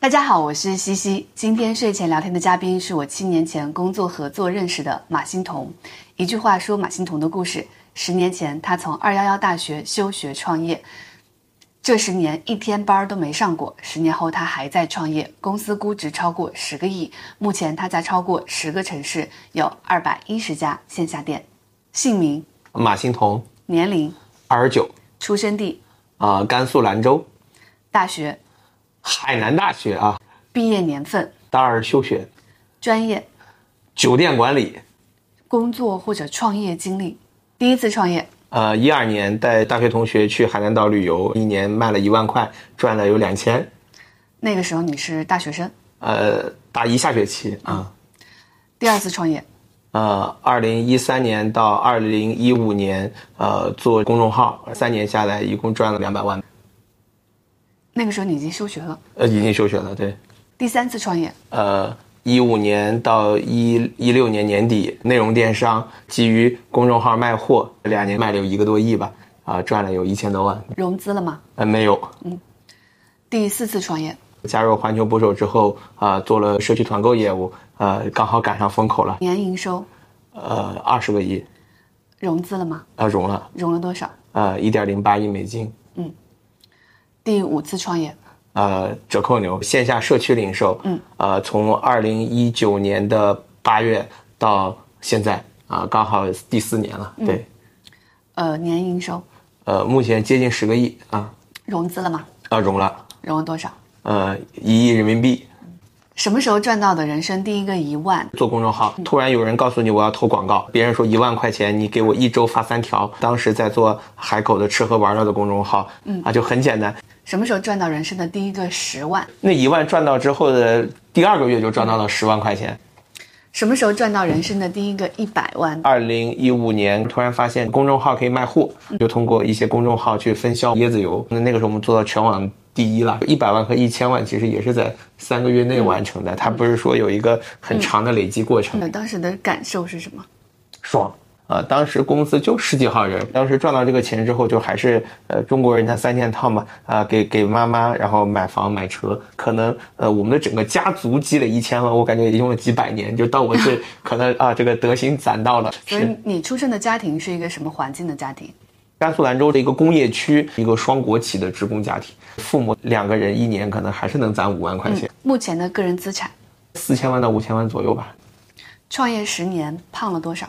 大家好，我是西西。今天睡前聊天的嘉宾是我七年前工作合作认识的马欣彤。一句话说马欣彤的故事：十年前，他从二幺幺大学休学创业，这十年一天班都没上过。十年后，他还在创业，公司估值超过十个亿。目前，他在超过十个城市有二百一十家线下店。姓名：马欣彤，年龄：二十九，出生地：啊、甘肃兰州，大学海南大学啊，毕业年份、大二休学，专业、酒店管理。工作或者创业经历。第一次创业，呃，一二年带大学同学去海南岛旅游，一年卖了一万块，赚了有两千。那个时候你是大学生。呃，大一下学期啊，第二次创业，呃，二零一三年到二零一五年，呃，做公众号，三年下来一共赚了两百万。那个时候你已经休学了。呃，已经休学了，对。第三次创业，呃，一五年到一一六年年底，内容电商基于公众号卖货，两年卖了有一个多亿吧，啊、赚了有一千多万。融资了吗？呃，没有。嗯第四次创业，加入环球捕手之后，啊、做了社区团购业务，呃，刚好赶上风口了，年营收呃，二十个亿，融资了吗？呃，融了，融了多少？呃，一点零八亿美金，第五次创业，呃，折扣牛线下社区零售，嗯，呃，从二零一九年的八月到现在，啊、刚好第四年了，对，呃，年营收？呃，目前接近十个亿啊，融资了吗？啊，融了，融了多少？呃，一亿人民币。什么时候赚到的人生第一个一万？做公众号，突然有人告诉你我要投广告，别人说一万块钱，你给我一周发三条。当时在做海口的吃喝玩乐的公众号，嗯啊，就很简单。什么时候赚到人生的第一个十万？那一万赚到之后的第二个月就赚到了十万块钱。什么时候赚到人生的第一个一百万？二零一五年突然发现公众号可以卖货，就通过一些公众号去分销椰子油。那那个时候我们做到全网第一了，一百万和一千万其实也是在三个月内完成的，它不是说有一个很长的累积过程。那当时的感受是什么？爽啊！当时公司就十几号人，当时赚到这个钱之后，就还是呃中国人他三件套嘛啊，给给妈妈，然后买房买车，可能呃我们的整个家族积累一千万，我感觉也用了几百年，就到我这 可能啊这个德行攒到了。所以你出生的家庭是一个什么环境的家庭？甘肃兰州的一个工业区，一个双国企的职工家庭，父母两个人一年可能还是能攒五万块钱，目前的个人资产，四千万到五千万左右吧，创业十年胖了多少？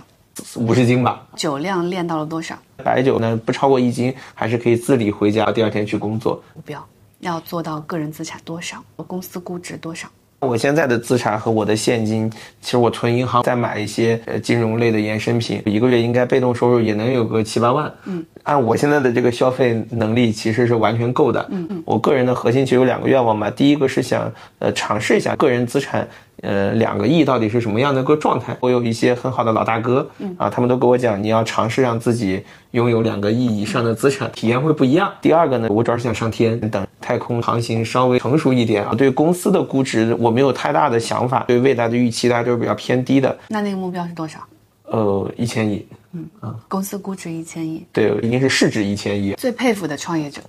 五十斤吧。酒量练到了多少？白酒呢不超过一斤，还是可以自理回家，第二天去工作。目标要做到个人资产多少？公司估值多少？我现在的资产和我的现金，其实我存银行再买一些呃金融类的衍生品，一个月应该被动收入也能有个七八万。嗯，按我现在的这个消费能力，其实是完全够的。嗯嗯，我个人的核心其实有两个愿望吧，第一个是想呃尝试一下个人资产。呃，两个亿到底是什么样的一个状态？我有一些很好的老大哥，啊，他们都跟我讲，你要尝试让自己拥有两个亿以上的资产，体验会不一样。第二个呢，我主要是想上天，等太空航行稍微成熟一点啊。对公司的估值我没有太大的想法，对未来的预期大家都是比较偏低的。那那个目标是多少？呃，一千亿，嗯啊公司估值一千亿。对，一定是市值一千亿。最佩服的创业者，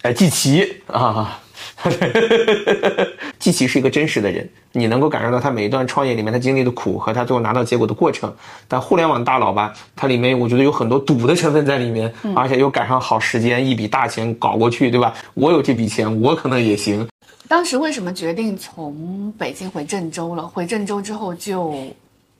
哎，季琦啊，季琦是一个真实的人，你能够感受到他每一段创业里面他经历的苦和他最后拿到结果的过程。但互联网大佬吧，它里面我觉得有很多赌的成分在里面，而且又赶上好时间，一笔大钱搞过去，对吧？我有这笔钱，我可能也行。当时为什么决定从北京回郑州了？回郑州之后就，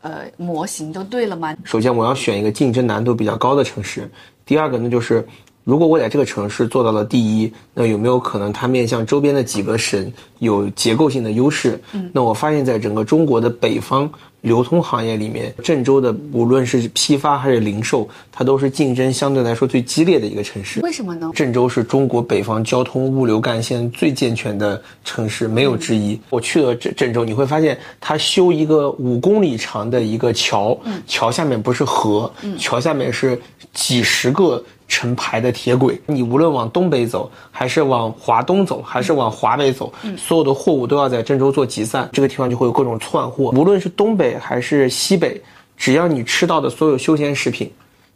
呃，模型都对了吗？首先，我要选一个竞争难度比较高的城市。第二个呢，就是如果我在这个城市做到了第一，那有没有可能它面向周边的几个省有结构性的优势？嗯，那我发现，在整个中国的北方流通行业里面，郑州的无论是批发还是零售，它都是竞争相对来说最激烈的一个城市。为什么呢？郑州是中国北方交通物流干线最健全的城市，没有之一。我去了郑郑州，你会发现它修一个五公里长的一个桥，桥下面不是河，桥下面是几十个成排的铁轨。你无论往东北走，还是往华东走，还是往华北走，所有的货物都要在郑州做集散。这个地方就会有各种窜货，无论是东北还是西北，只要你吃到的所有休闲食品。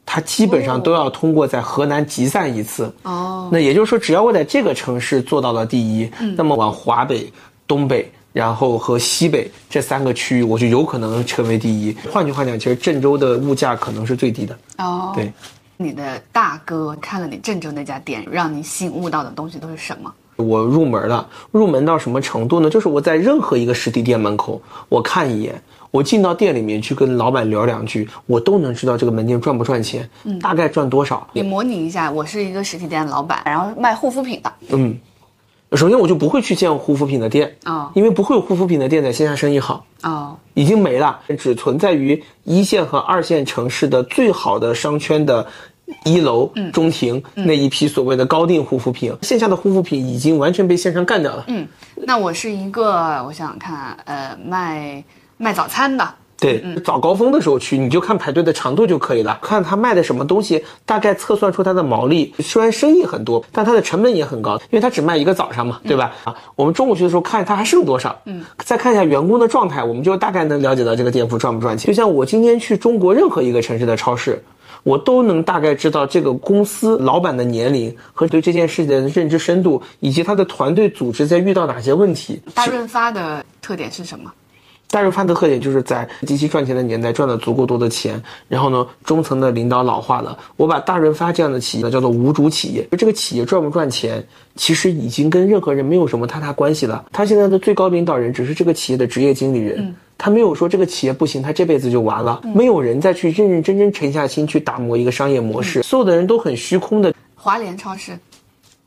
它基本上都要通过在河南集散一次。哦，那也就是说，只要我在这个城市做到了第一，那么往华北、东北。然后和西北这三个区域，我就有可能成为第一。换句话讲，其实郑州的物价可能是最低的。哦，对，你的大哥看了你郑州那家店，让你醒悟到的东西都是什么？我入门了，入门到什么程度呢？就是我在任何一个实体店门口，我看一眼，我进到店里面去跟老板聊两句，我都能知道这个门店赚不赚钱，嗯，大概赚多少。你模拟一下，我是一个实体店的老板，然后卖护肤品的，嗯。首先，我就不会去见护肤品的店啊，因为不会有护肤品的店在线下生意好啊，已经没了，只存在于一线和二线城市的最好的商圈的一楼中庭那一批所谓的高定护肤品，线下的护肤品已经完全被线上干掉了。嗯，那我是一个，我想想看，呃，卖卖早餐的。对，早高峰的时候去，你就看排队的长度就可以了，看他卖的什么东西，大概测算出他的毛利。虽然生意很多，但他的成本也很高，因为他只卖一个早上嘛，对吧？啊，我们中午去的时候看他还剩多少，嗯，再看一下员工的状态，我们就大概能了解到这个店铺赚不赚钱。就像我今天去中国任何一个城市的超市，我都能大概知道这个公司老板的年龄和对这件事情的认知深度，以及他的团队组织在遇到哪些问题。大润发的特点是什么？大润发的特点就是在极其赚钱的年代赚了足够多的钱，然后呢，中层的领导老化了。我把大润发这样的企业呢叫做无主企业。这个企业赚不赚钱，其实已经跟任何人没有什么太大关系了。他现在的最高领导人只是这个企业的职业经理人，他没有说这个企业不行，他这辈子就完了。没有人再去认认真真沉下心去打磨一个商业模式，所有的人都很虚空的。华联超市。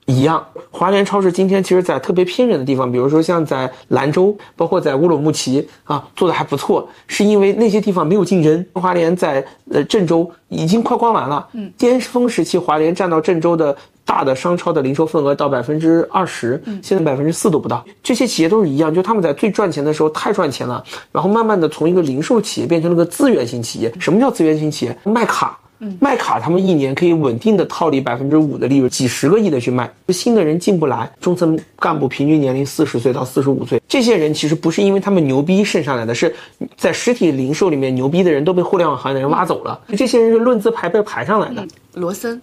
一样，华联超市今天其实，在特别偏远的地方，比如说像在兰州，包括在乌鲁木齐啊，做的还不错，是因为那些地方没有竞争。华联在呃郑州已经快关完了，嗯，巅峰时期华联占到郑州的大的商超的零售份额到百分之二十，嗯，现在百分之四都不到。这些企业都是一样，就他们在最赚钱的时候太赚钱了，然后慢慢的从一个零售企业变成了个资源型企业。什么叫资源型企业？卖卡。卖卡，他们一年可以稳定的套利百分之五的利润，几十个亿的去卖，新的人进不来。中层干部平均年龄四十岁到四十五岁，这些人其实不是因为他们牛逼剩上来的，是在实体零售里面牛逼的人都被互联网行业的人挖走了。这些人是论资排辈排上来的。罗森，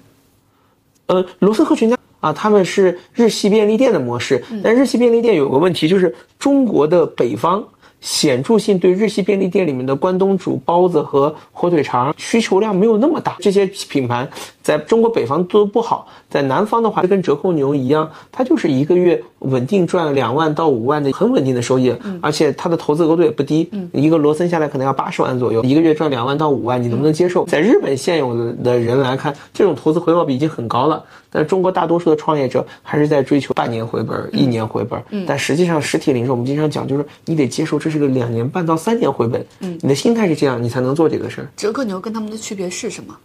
呃，罗森和全家啊，他们是日系便利店的模式，但日系便利店有个问题，就是中国的北方。显著性对日系便利店里面的关东煮、包子和火腿肠需求量没有那么大，这些品牌在中国北方做的不好，在南方的话就跟折扣牛一样，它就是一个月稳定赚两万到五万的很稳定的收益，而且它的投资额度也不低，一个罗森下来可能要八十万左右，一个月赚两万到五万，你能不能接受？在日本现有的的人来看，这种投资回报比已经很高了。但中国大多数的创业者还是在追求半年回本、一年回本。但实际上实体零售我们经常讲，就是你得接受这是个两年半到三年回本。嗯，你的心态是这样，你才能做这个事儿。折扣牛跟他们的区别是什么？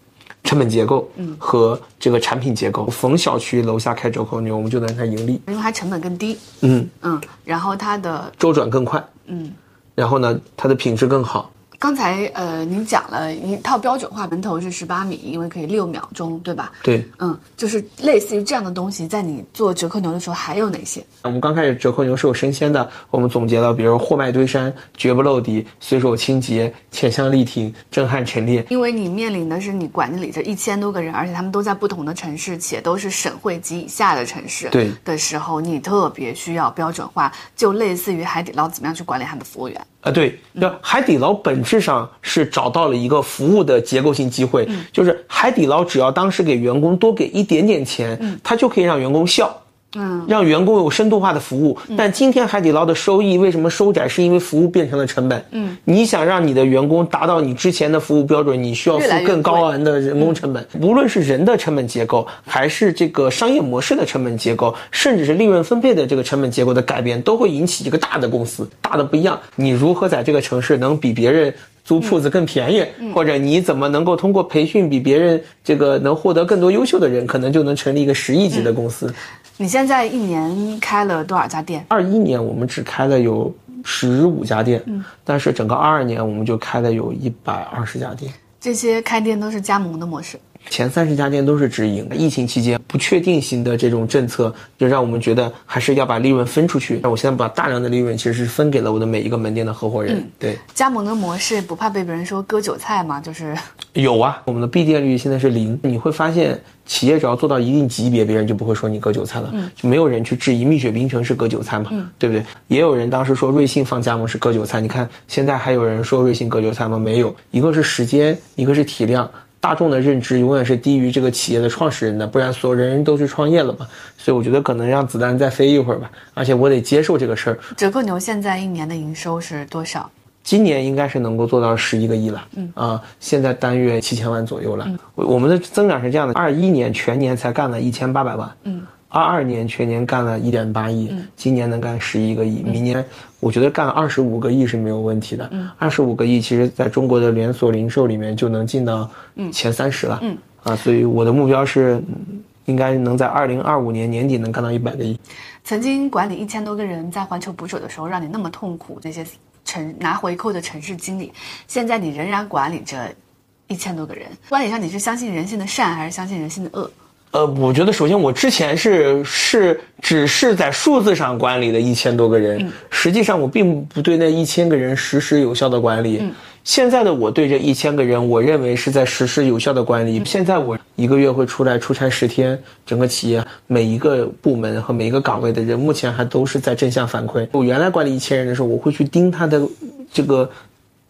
成本结构，嗯，和这个产品结构。逢小区楼下开折扣牛，我们就能它盈利，因为它成本更低。嗯嗯，然后它的周转更快。嗯，然后呢，它的品质更好。刚才呃，您讲了一套标准化门头是十八米，因为可以六秒钟，对吧？对，嗯，就是类似于这样的东西，在你做折扣牛的时候还有哪些？我们刚开始折扣牛是有生鲜的，我们总结了，比如货卖堆山、绝不漏底、随手清洁、浅香力挺、震撼陈列。因为你面临的是你管理着一千多个人，而且他们都在不同的城市，且都是省会及以下的城市。对的时候，你特别需要标准化，就类似于海底捞怎么样去管理他的服务员。啊，对，那海底捞本质上是找到了一个服务的结构性机会，就是海底捞只要当时给员工多给一点点钱，他就可以让员工笑。嗯，让员工有深度化的服务，但今天海底捞的收益为什么收窄？是因为服务变成了成本。嗯，你想让你的员工达到你之前的服务标准，你需要付更高昂的人工成本。无论是人的成本结构，还是这个商业模式的成本结构，甚至是利润分配的这个成本结构的改变，都会引起一个大的公司大的不一样。你如何在这个城市能比别人租铺子更便宜？或者你怎么能够通过培训比别人这个能获得更多优秀的人，可能就能成立一个十亿级的公司。你现在一年开了多少家店？二一年我们只开了有十五家店，嗯，但是整个二二年我们就开了有一百二十家店。这些开店都是加盟的模式。前三十家店都是直营。疫情期间不确定性的这种政策，就让我们觉得还是要把利润分出去。那我现在把大量的利润其实是分给了我的每一个门店的合伙人。对，加盟的模式不怕被别人说割韭菜吗？就是 有啊，我们的闭店率现在是零。你会发现，企业只要做到一定级别，别人就不会说你割韭菜了，就没有人去质疑蜜雪冰城是割韭菜嘛，对不对？也有人当时说瑞幸放加盟是割韭菜，你看现在还有人说瑞幸割韭菜吗？没有，一个是时间，一个是体量。大众的认知永远是低于这个企业的创始人的，不然所有人人都去创业了嘛。所以我觉得可能让子弹再飞一会儿吧，而且我得接受这个事儿。折扣牛现在一年的营收是多少？今年应该是能够做到十一个亿了，嗯啊，现在单月七千万左右了。我我们的增长是这样的：二一年全年才干了一千八百万，嗯，二二年全年干了一点八亿，今年能干十一个亿，明年我觉得干二十五个亿是没有问题的。嗯，二十五个亿其实在中国的连锁零售里面就能进到前三十了，嗯啊，所以我的目标是应该能在二零二五年年底能干到一百个亿。曾经管理一千多个人，在环球捕手的时候让你那么痛苦，那些。城拿回扣的城市经理，现在你仍然管理着一千多个人。管理上你是相信人性的善，还是相信人性的恶？呃，我觉得首先我之前是是只是在数字上管理的一千多个人，实际上我并不对那一千个人实施有效的管理。现在的我对这一千个人，我认为是在实施有效的管理。现在我一个月会出来出差十天，整个企业每一个部门和每一个岗位的人，目前还都是在正向反馈。我原来管理一千人的时候，我会去盯他的这个。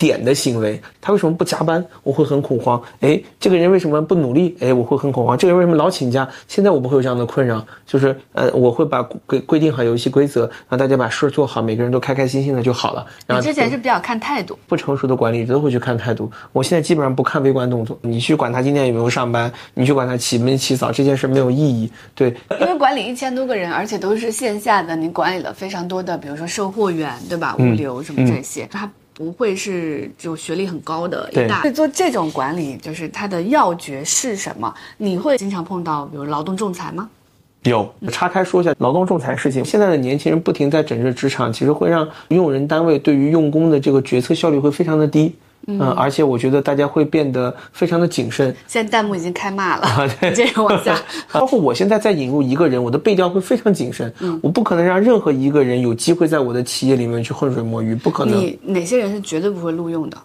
点的行为，他为什么不加班？我会很恐慌。哎，这个人为什么不努力？哎，我会很恐慌。这个人为什么老请假？现在我不会有这样的困扰，就是呃，我会把规规定好游戏规则，让大家把事儿做好，每个人都开开心心的就好了。你之前是比较看态度，不成熟的管理者都会去看态度。我现在基本上不看微观动作，你去管他今天有没有上班，你去管他起没起早，这件事没有意义。对，因为管理一千多个人，而且都是线下的，你管理了非常多的，比如说售货员，对吧？物流什么这些，他。不会是就学历很高的一大，做这种管理，就是它的要诀是什么？你会经常碰到比如劳动仲裁吗？有，岔开说一下劳动仲裁事情。现在的年轻人不停在整治职场，其实会让用人单位对于用工的这个决策效率会非常的低。嗯，而且我觉得大家会变得非常的谨慎。现在弹幕已经开骂了，对接着往下。包括我现在在引入一个人，我的背调会非常谨慎。嗯，我不可能让任何一个人有机会在我的企业里面去浑水摸鱼，不可能。你哪些人是绝对不会录用的？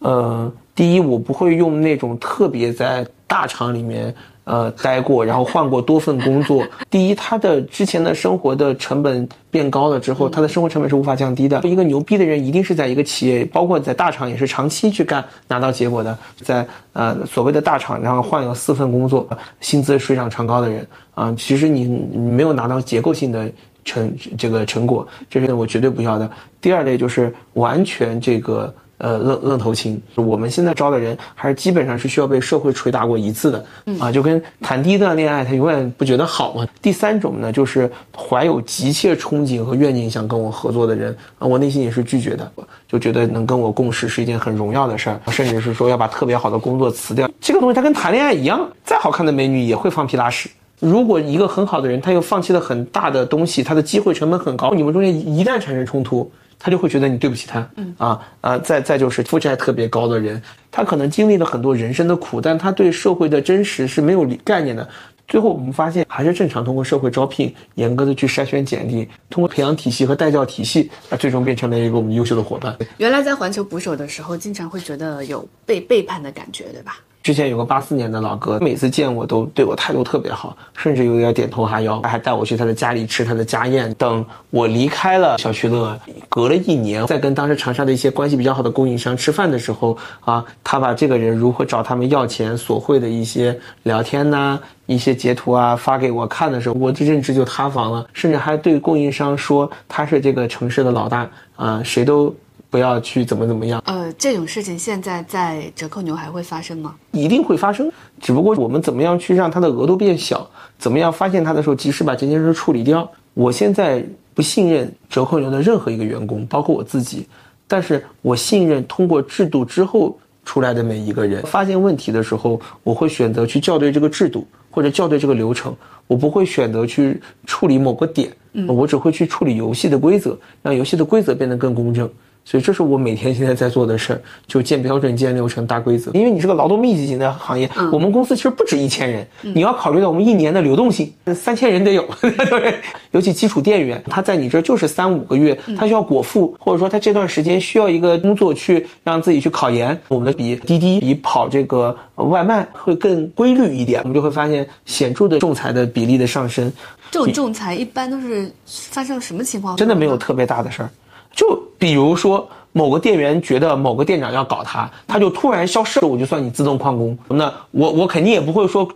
呃，第一，我不会用那种特别在大厂里面。呃，待过，然后换过多份工作。第一，他的之前的生活的成本变高了之后，他的生活成本是无法降低的。一个牛逼的人，一定是在一个企业，包括在大厂，也是长期去干，拿到结果的。在呃所谓的大厂，然后换了四份工作，薪资水涨船高的人啊，其实你没有拿到结构性的成这个成果，这是我绝对不要的。第二类就是完全这个。呃，愣愣头青，我们现在招的人还是基本上是需要被社会捶打过一次的，啊，就跟谈第一段恋爱，他永远不觉得好嘛。第三种呢，就是怀有急切憧憬和愿景想跟我合作的人，啊，我内心也是拒绝的，就觉得能跟我共事是一件很荣耀的事儿，甚至是说要把特别好的工作辞掉。这个东西它跟谈恋爱一样，再好看的美女也会放屁拉屎。如果一个很好的人，他又放弃了很大的东西，他的机会成本很高，你们中间一旦产生冲突。他就会觉得你对不起他，嗯啊啊，再再就是负债特别高的人，他可能经历了很多人生的苦，但他对社会的真实是没有概念的。最后我们发现，还是正常通过社会招聘，严格的去筛选简历，通过培养体系和带教体系，啊最终变成了一个我们优秀的伙伴。原来在环球捕手的时候，经常会觉得有被背叛的感觉，对吧？之前有个八四年的老哥，每次见我都对我态度特别好，甚至有点点头哈腰，他还带我去他的家里吃他的家宴。等我离开了小区乐，隔了一年，在跟当时长沙的一些关系比较好的供应商吃饭的时候，啊，他把这个人如何找他们要钱索贿的一些聊天呐，一些截图啊发给我看的时候，我的认知就塌房了，甚至还对供应商说他是这个城市的老大啊，谁都。不要去怎么怎么样？呃，这种事情现在在折扣牛还会发生吗？一定会发生，只不过我们怎么样去让它的额度变小，怎么样发现它的时候及时把这件事处理掉。我现在不信任折扣牛的任何一个员工，包括我自己，但是我信任通过制度之后出来的每一个人。发现问题的时候，我会选择去校对这个制度或者校对这个流程，我不会选择去处理某个点，我只会去处理游戏的规则，让游戏的规则变得更公正。所以这是我每天现在在做的事儿，就建标准、建流程、大规则。因为你是个劳动密集型的行业，我们公司其实不止一千人，你要考虑到我们一年的流动性，三千人得有。对尤其基础店员，他在你这就是三五个月，他需要果腹，或者说他这段时间需要一个工作去让自己去考研。我们的比滴滴、比跑这个外卖会更规律一点，我们就会发现显著的仲裁的比例的上升。这种仲裁一般都是发生了什么情况？真的没有特别大的事儿。就比如说，某个店员觉得某个店长要搞他，他就突然消失了，我就算你自动旷工。那我我肯定也不会说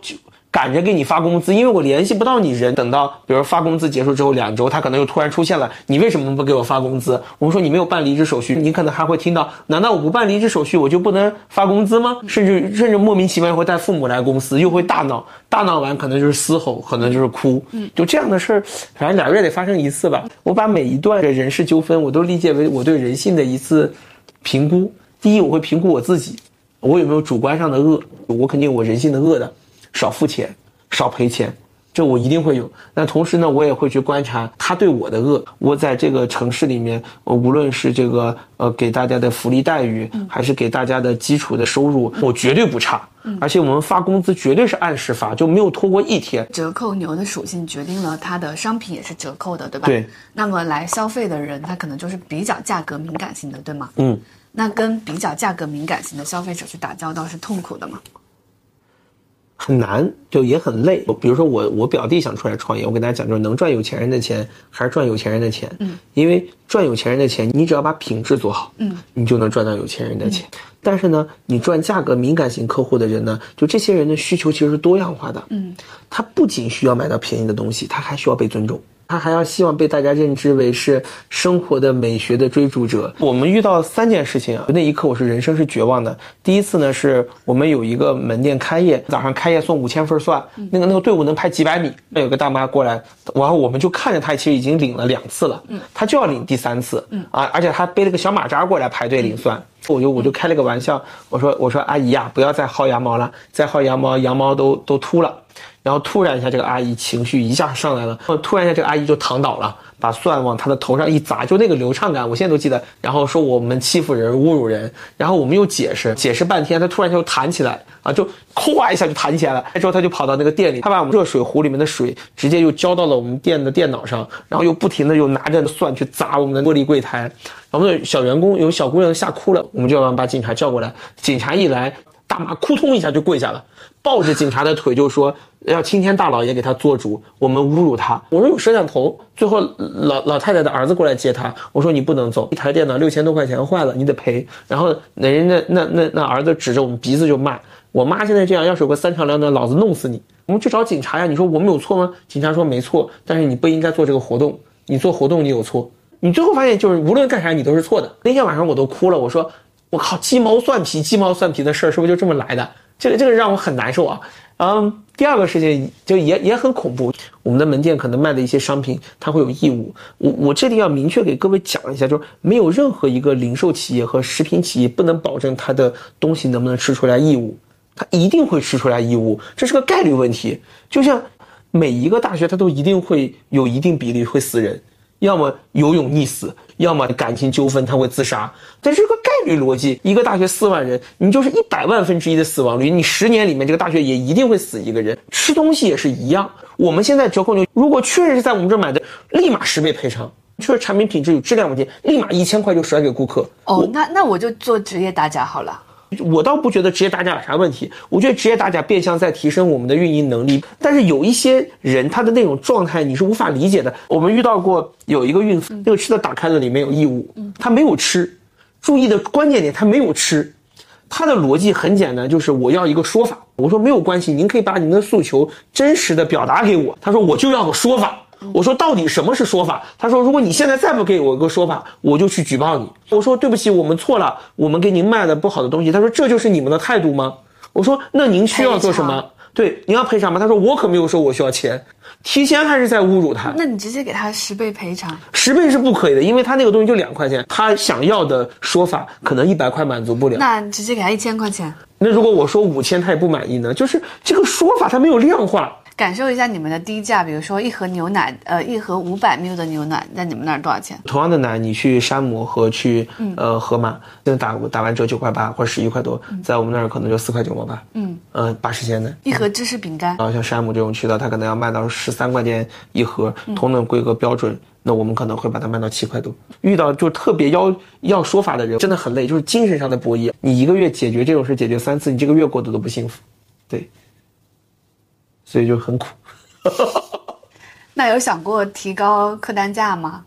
赶着给你发工资，因为我联系不到你人。等到比如发工资结束之后两周，他可能又突然出现了，你为什么不给我发工资？我们说你没有办离职手续，你可能还会听到，难道我不办离职手续我就不能发工资吗？甚至甚至莫名其妙会带父母来公司，又会大闹，大闹完可能就是嘶吼，可能就是哭，嗯，就这样的事儿，反正俩月得发生一次吧。我把每一段的人事纠纷，我都理解为我对人性的一次评估。第一，我会评估我自己，我有没有主观上的恶，我肯定有我人性的恶的。少付钱，少赔钱，这我一定会有。那同时呢，我也会去观察他对我的恶。我在这个城市里面，我无论是这个呃给大家的福利待遇，还是给大家的基础的收入，我绝对不差。而且我们发工资绝对是按时发，就没有拖过一天。折扣牛的属性决定了它的商品也是折扣的，对吧？对。那么来消费的人，他可能就是比较价格敏感型的，对吗？嗯。那跟比较价格敏感型的消费者去打交道是痛苦的吗？很难，就也很累。比如说我，我表弟想出来创业，我跟大家讲，就是能赚有钱人的钱，还是赚有钱人的钱。嗯，因为赚有钱人的钱，你只要把品质做好，嗯，你就能赚到有钱人的钱。但是呢，你赚价格敏感型客户的人呢，就这些人的需求其实是多样化的。嗯，他不仅需要买到便宜的东西，他还需要被尊重。他还要希望被大家认知为是生活的美学的追逐者。我们遇到三件事情啊，那一刻我是人生是绝望的。第一次呢，是我们有一个门店开业，早上开业送五千份蒜，那个那个队伍能排几百米。那有个大妈过来，然后我们就看着她，其实已经领了两次了，嗯，她就要领第三次，嗯啊，而且她背了个小马扎过来排队领蒜。我就我就开了个玩笑，我说我说阿姨呀，不要再薅羊毛了，再薅羊毛羊毛都都秃了。然后突然一下，这个阿姨情绪一下上来了。突然一下，这个阿姨就躺倒了，把蒜往她的头上一砸，就那个流畅感，我现在都记得。然后说我们欺负人、侮辱人。然后我们又解释，解释半天，她突然就弹起来啊，就咵一下就弹起来了。之后她就跑到那个店里，她把我们热水壶里面的水直接又浇到了我们店的电脑上，然后又不停的又拿着蒜去砸我们的玻璃柜台。我们的小员工有小姑娘都吓哭了，我们就要把警察叫过来。警察一来。大妈扑通一下就跪下了，抱着警察的腿就说要青天大老爷给他做主，我们侮辱他。我说有摄像头。最后老老太太的儿子过来接他，我说你不能走，一台电脑六千多块钱坏了，你得赔。然后那人家那那那儿子指着我们鼻子就骂，我妈现在这样，要是有个三长两短，老子弄死你。我们去找警察呀，你说我们有错吗？警察说没错，但是你不应该做这个活动，你做活动你有错。你最后发现就是无论干啥你都是错的。那天晚上我都哭了，我说。我靠，鸡毛蒜皮，鸡毛蒜皮的事儿是不是就这么来的？这个这个让我很难受啊。嗯，第二个事情就也也很恐怖。我们的门店可能卖的一些商品，它会有义务。我我这里要明确给各位讲一下，就是没有任何一个零售企业和食品企业不能保证它的东西能不能吃出来异物，它一定会吃出来异物，这是个概率问题。就像每一个大学，它都一定会有一定比例会死人。要么游泳溺死，要么感情纠纷他会自杀，这是个概率逻辑。一个大学四万人，你就是一百万分之一的死亡率，你十年里面这个大学也一定会死一个人。吃东西也是一样，我们现在折扣牛，如果确实是在我们这买的，立马十倍赔偿；确实产品品质有质量问题，立马一千块就甩给顾客。哦，那那我就做职业打假好了。我倒不觉得职业打假有啥问题，我觉得职业打假变相在提升我们的运营能力。但是有一些人他的那种状态你是无法理解的。我们遇到过有一个孕妇，那个吃的打开了里面有异物，她没有吃。注意的关键点，她没有吃。她的逻辑很简单，就是我要一个说法。我说没有关系，您可以把您的诉求真实的表达给我。她说我就要个说法。我说到底什么是说法？他说如果你现在再不给我一个说法，我就去举报你。我说对不起，我们错了，我们给您卖了不好的东西。他说这就是你们的态度吗？我说那您需要做什么？对，您要赔偿吗？他说我可没有说我需要钱，提前还是在侮辱他。那你直接给他十倍赔偿？十倍是不可以的，因为他那个东西就两块钱，他想要的说法可能一百块满足不了。那直接给他一千块钱？那如果我说五千，他也不满意呢？就是这个说法他没有量化。感受一下你们的低价，比如说一盒牛奶，呃，一盒五百 ml 的牛奶，在你们那儿多少钱？同样的奶，你去山姆和去呃盒马，现在打打完折九块八或者十一块多，在我们那儿可能就四块九毛八。嗯，呃，八十鲜奶。一盒芝士饼干，然后像山姆这种渠道，它可能要卖到十三块钱一盒，同等规格标准，那我们可能会把它卖到七块多。遇到就特别要要说法的人，真的很累，就是精神上的博弈。你一个月解决这种事解决三次，你这个月过得都不幸福，对，所以就很苦。那有想过提高客单价吗？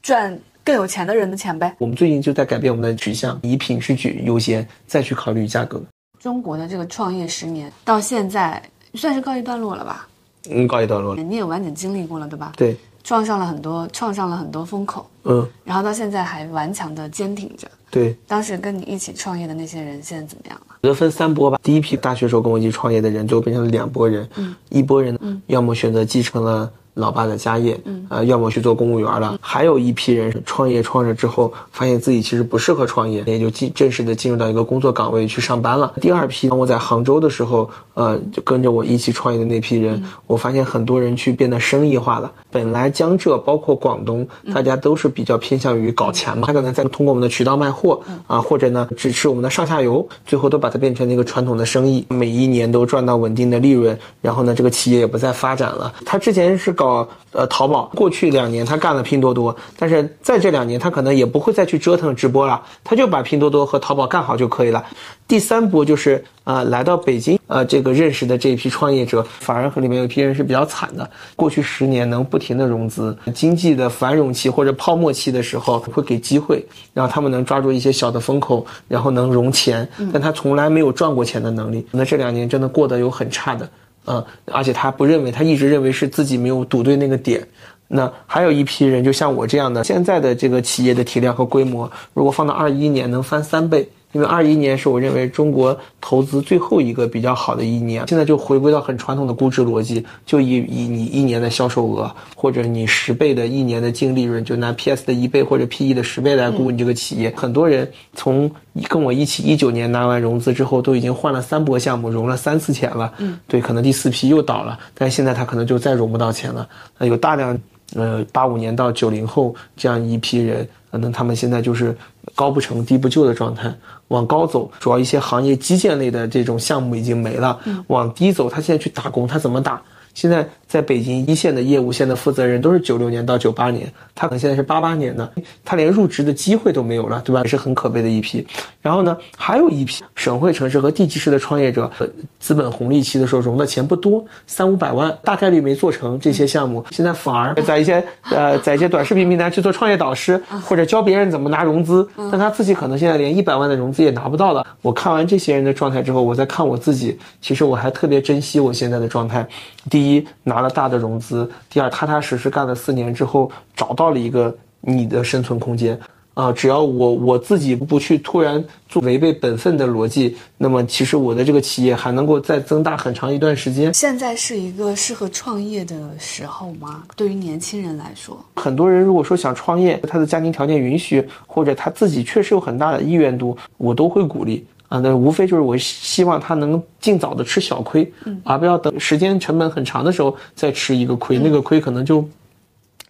赚更有钱的人的钱呗。我们最近就在改变我们的取向，以品质取优先，再去考虑价格。中国的这个创业十年到现在算是告一段落了吧？嗯，告一段落了。你也完整经历过了，对吧？对，撞上了很多，撞上了很多风口。嗯，然后到现在还顽强的坚挺着。对，当时跟你一起创业的那些人现在怎么样了？我觉得分三波吧。第一批大学时候跟我一起创业的人，最后变成了两拨人。嗯，一波人要么选择继承了。老爸的家业，嗯，呃，要么去做公务员了，还有一批人创业创着之后，发现自己其实不适合创业，也就进正式的进入到一个工作岗位去上班了。第二批，当我在杭州的时候，呃，就跟着我一起创业的那批人，我发现很多人去变得生意化了。本来江浙包括广东，大家都是比较偏向于搞钱嘛，他可能在通过我们的渠道卖货，啊，或者呢只是我们的上下游，最后都把它变成了一个传统的生意，每一年都赚到稳定的利润，然后呢，这个企业也不再发展了。他之前是搞。搞呃淘宝，过去两年他干了拼多多，但是在这两年他可能也不会再去折腾直播了，他就把拼多多和淘宝干好就可以了。第三波就是啊来到北京呃这个认识的这一批创业者，反而和里面有一批人是比较惨的。过去十年能不停的融资，经济的繁荣期或者泡沫期的时候会给机会，然后他们能抓住一些小的风口，然后能融钱，但他从来没有赚过钱的能力。那这两年真的过得有很差的。嗯，而且他不认为，他一直认为是自己没有赌对那个点。那还有一批人，就像我这样的，现在的这个企业的体量和规模，如果放到二一年，能翻三倍。因为二一年是我认为中国投资最后一个比较好的一年，现在就回归到很传统的估值逻辑，就以以你一年的销售额或者你十倍的一年的净利润，就拿 PS 的一倍或者 PE 的十倍来估你这个企业。很多人从跟我一起一九年拿完融资之后，都已经换了三波项目，融了三次钱了。嗯，对，可能第四批又倒了，但是现在他可能就再融不到钱了。那有大量呃八五年到九零后这样一批人，可能他们现在就是高不成低不就的状态。往高走，主要一些行业基建类的这种项目已经没了。往低走，他现在去打工，他怎么打？现在在北京一线的业务线的负责人都是九六年到九八年，他可能现在是八八年的，他连入职的机会都没有了，对吧？也是很可悲的一批。然后呢，还有一批省会城市和地级市的创业者，资本红利期的时候融的钱不多，三五百万，大概率没做成这些项目，现在反而在一些呃 在一些短视频平台去做创业导师，或者教别人怎么拿融资，但他自己可能现在连一百万的融资也拿不到了。我看完这些人的状态之后，我在看我自己，其实我还特别珍惜我现在的状态。第一。拿了大的融资，第二踏踏实实干了四年之后，找到了一个你的生存空间啊！只要我我自己不去突然做违背本分的逻辑，那么其实我的这个企业还能够再增大很长一段时间。现在是一个适合创业的时候吗？对于年轻人来说，很多人如果说想创业，他的家庭条件允许，或者他自己确实有很大的意愿度，我都会鼓励。啊，那无非就是我希望他能尽早的吃小亏，而不要等时间成本很长的时候再吃一个亏，那个亏可能就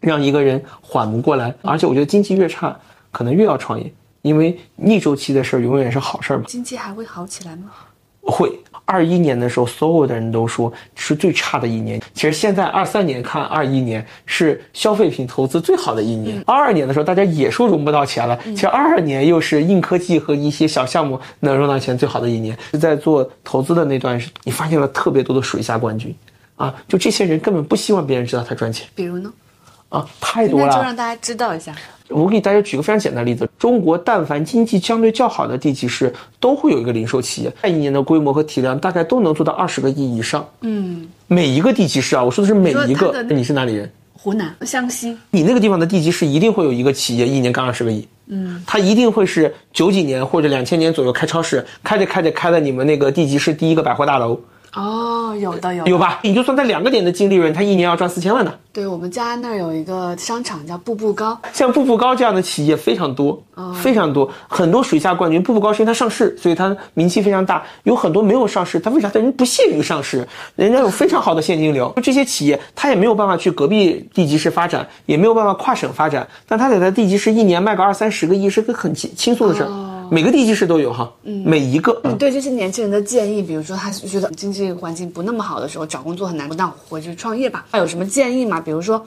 让一个人缓不过来。而且我觉得经济越差，可能越要创业，因为逆周期的事儿永远是好事儿嘛。经济还会好起来吗？会。二一年的时候，所有的人都说是最差的一年。其实现在二三年看，二一年是消费品投资最好的一年。二二年的时候，大家也说融不到钱了。其实二二年又是硬科技和一些小项目能融到钱最好的一年。是在做投资的那段，你发现了特别多的水下冠军，啊，就这些人根本不希望别人知道他赚钱。比如呢？啊，太多了。那就让大家知道一下。我给大家举个非常简单的例子：中国但凡经济相对较好的地级市，都会有一个零售企业，一年的规模和体量大概都能做到二十个亿以上。嗯，每一个地级市啊，我说的是每一个。你是哪里人？湖南湘西。你那个地方的地级市一定会有一个企业，一年干二十个亿。嗯，它一定会是九几年或者两千年左右开超市，开着开着开了你们那个地级市第一个百货大楼。哦，有的有有吧？你就算在两个点的净利润，他一年要赚四千万呢。对我们家那儿有一个商场叫步步高，像步步高这样的企业非常多，非常多，很多水下冠军。步步高是因为它上市，所以它名气非常大。有很多没有上市，它为啥？它人不屑于上市，人家有非常好的现金流。这些企业它也没有办法去隔壁地级市发展，也没有办法跨省发展，但它得在地级市一年卖个二三十个亿，是个很轻轻松的事儿。每个地级市都有哈，每一个。你对这些年轻人的建议，比如说他觉得经济环境不那么好的时候，找工作很难，那我回去创业吧。他有什么建议吗？比如说，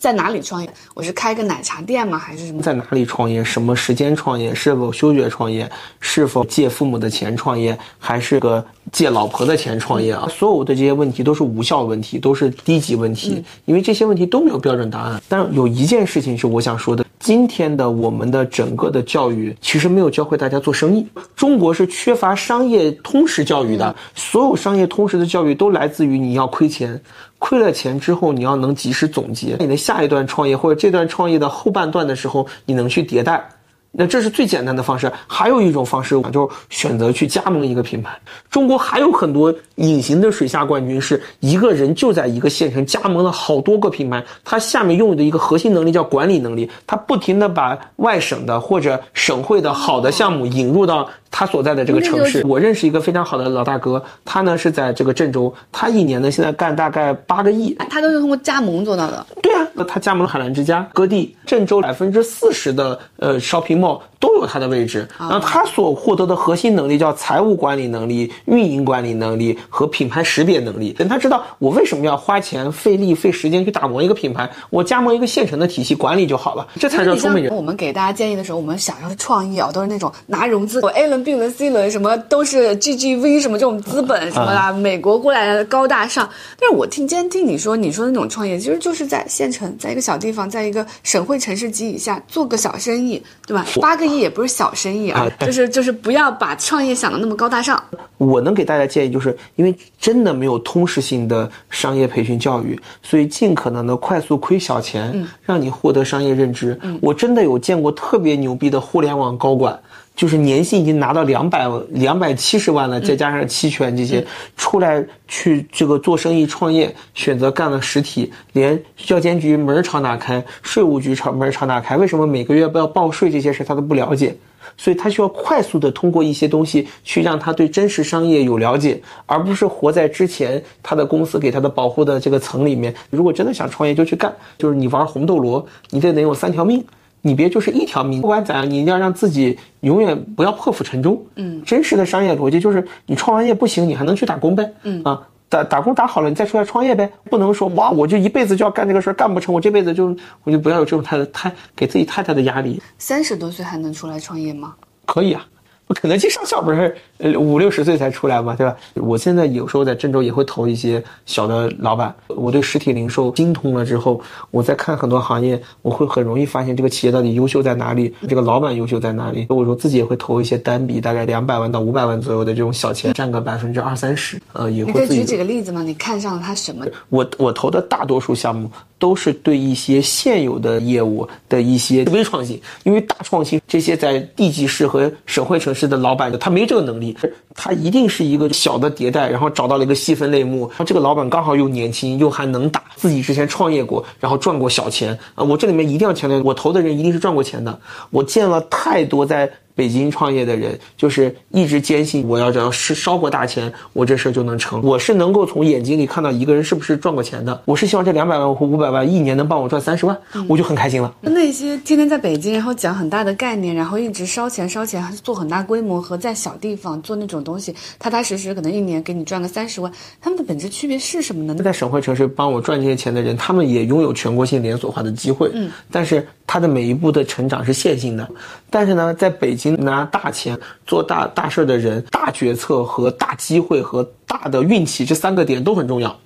在哪里创业？我是开个奶茶店吗？还是什么？在哪里创业？什么时间创业？是否休学创业？是否借父母的钱创业？还是个借老婆的钱创业啊？所有的这些问题都是无效问题，都是低级问题，因为这些问题都没有标准答案。但有一件事情是我想说的。今天的我们的整个的教育其实没有教会大家做生意。中国是缺乏商业通识教育的，所有商业通识的教育都来自于你要亏钱，亏了钱之后你要能及时总结你的下一段创业或者这段创业的后半段的时候，你能去迭代。那这是最简单的方式，还有一种方式就选择去加盟一个品牌。中国还有很多隐形的水下冠军，是一个人就在一个县城加盟了好多个品牌，他下面拥有的一个核心能力叫管理能力，他不停的把外省的或者省会的好的项目引入到。他所在的这个城市，我认识一个非常好的老大哥，他呢是在这个郑州，他一年呢现在干大概八个亿，他都是通过加盟做到的。对啊，那他加盟了海澜之家、歌地，郑州百分之四十的呃 shopping mall 都有他的位置。然后他所获得的核心能力叫财务管理能力、运营管理能力和品牌识别能力。等他知道我为什么要花钱、费力、费时间去打磨一个品牌，我加盟一个现成的体系管理就好了，这才叫聪明人。我们给大家建议的时候，我们想要的创意啊，都是那种拿融资，我 A 轮。B 轮、C 轮什么都是 GGV 什么这种资本什么的，美国过来的高大上。但是我听今天听你说，你说那种创业，其实就是在县城，在一个小地方，在一个省会城市级以下做个小生意，对吧？八个亿也不是小生意啊，就是就是不要把创业想的那么高大上。我能给大家建议，就是因为真的没有通识性的商业培训教育，所以尽可能的快速亏小钱，让你获得商业认知。我真的有见过特别牛逼的互联网高管。就是年薪已经拿到两百两百七十万了，再加上期权这些，出来去这个做生意创业，选择干了实体，连交监局门朝哪开，税务局朝门朝哪开，为什么每个月不要报税这些事他都不了解，所以他需要快速的通过一些东西去让他对真实商业有了解，而不是活在之前他的公司给他的保护的这个层里面。如果真的想创业就去干，就是你玩红斗罗，你得能有三条命。你别就是一条命，不管怎样，你一定要让自己永远不要破釜沉舟。嗯，真实的商业逻辑就是，你创完业不行，你还能去打工呗。嗯啊，打打工打好了，你再出来创业呗。不能说哇，我就一辈子就要干这个事儿，干不成，我这辈子就我就不要有这种太太给自己太大的压力。三十多岁还能出来创业吗？可以啊。肯德基上校不是呃五六十岁才出来嘛，对吧？我现在有时候在郑州也会投一些小的老板。我对实体零售精通了之后，我在看很多行业，我会很容易发现这个企业到底优秀在哪里，这个老板优秀在哪里。我说自己也会投一些单笔大概两百万到五百万左右的这种小钱，占个百分之二三十。呃，也会。举几个例子吗？你看上了他什么？我我投的大多数项目。都是对一些现有的业务的一些微创新，因为大创新这些在地级市和省会城市的老板的他没这个能力，他一定是一个小的迭代，然后找到了一个细分类目，然后这个老板刚好又年轻又还能打，自己之前创业过，然后赚过小钱。啊，我这里面一定要强调，我投的人一定是赚过钱的，我见了太多在。北京创业的人就是一直坚信，我要只要是烧过大钱，我这事儿就能成。我是能够从眼睛里看到一个人是不是赚过钱的。我是希望这两百万或五百万一年能帮我赚三十万，我就很开心了。那些天天在北京，然后讲很大的概念，然后一直烧钱烧钱，做很大规模和在小地方做那种东西，踏踏实实可能一年给你赚个三十万，他们的本质区别是什么呢？在省会城市帮我赚这些钱的人，他们也拥有全国性连锁化的机会。嗯，但是。他的每一步的成长是线性的，但是呢，在北京拿大钱做大大事的人，大决策和大机会和大的运气这三个点都很重要，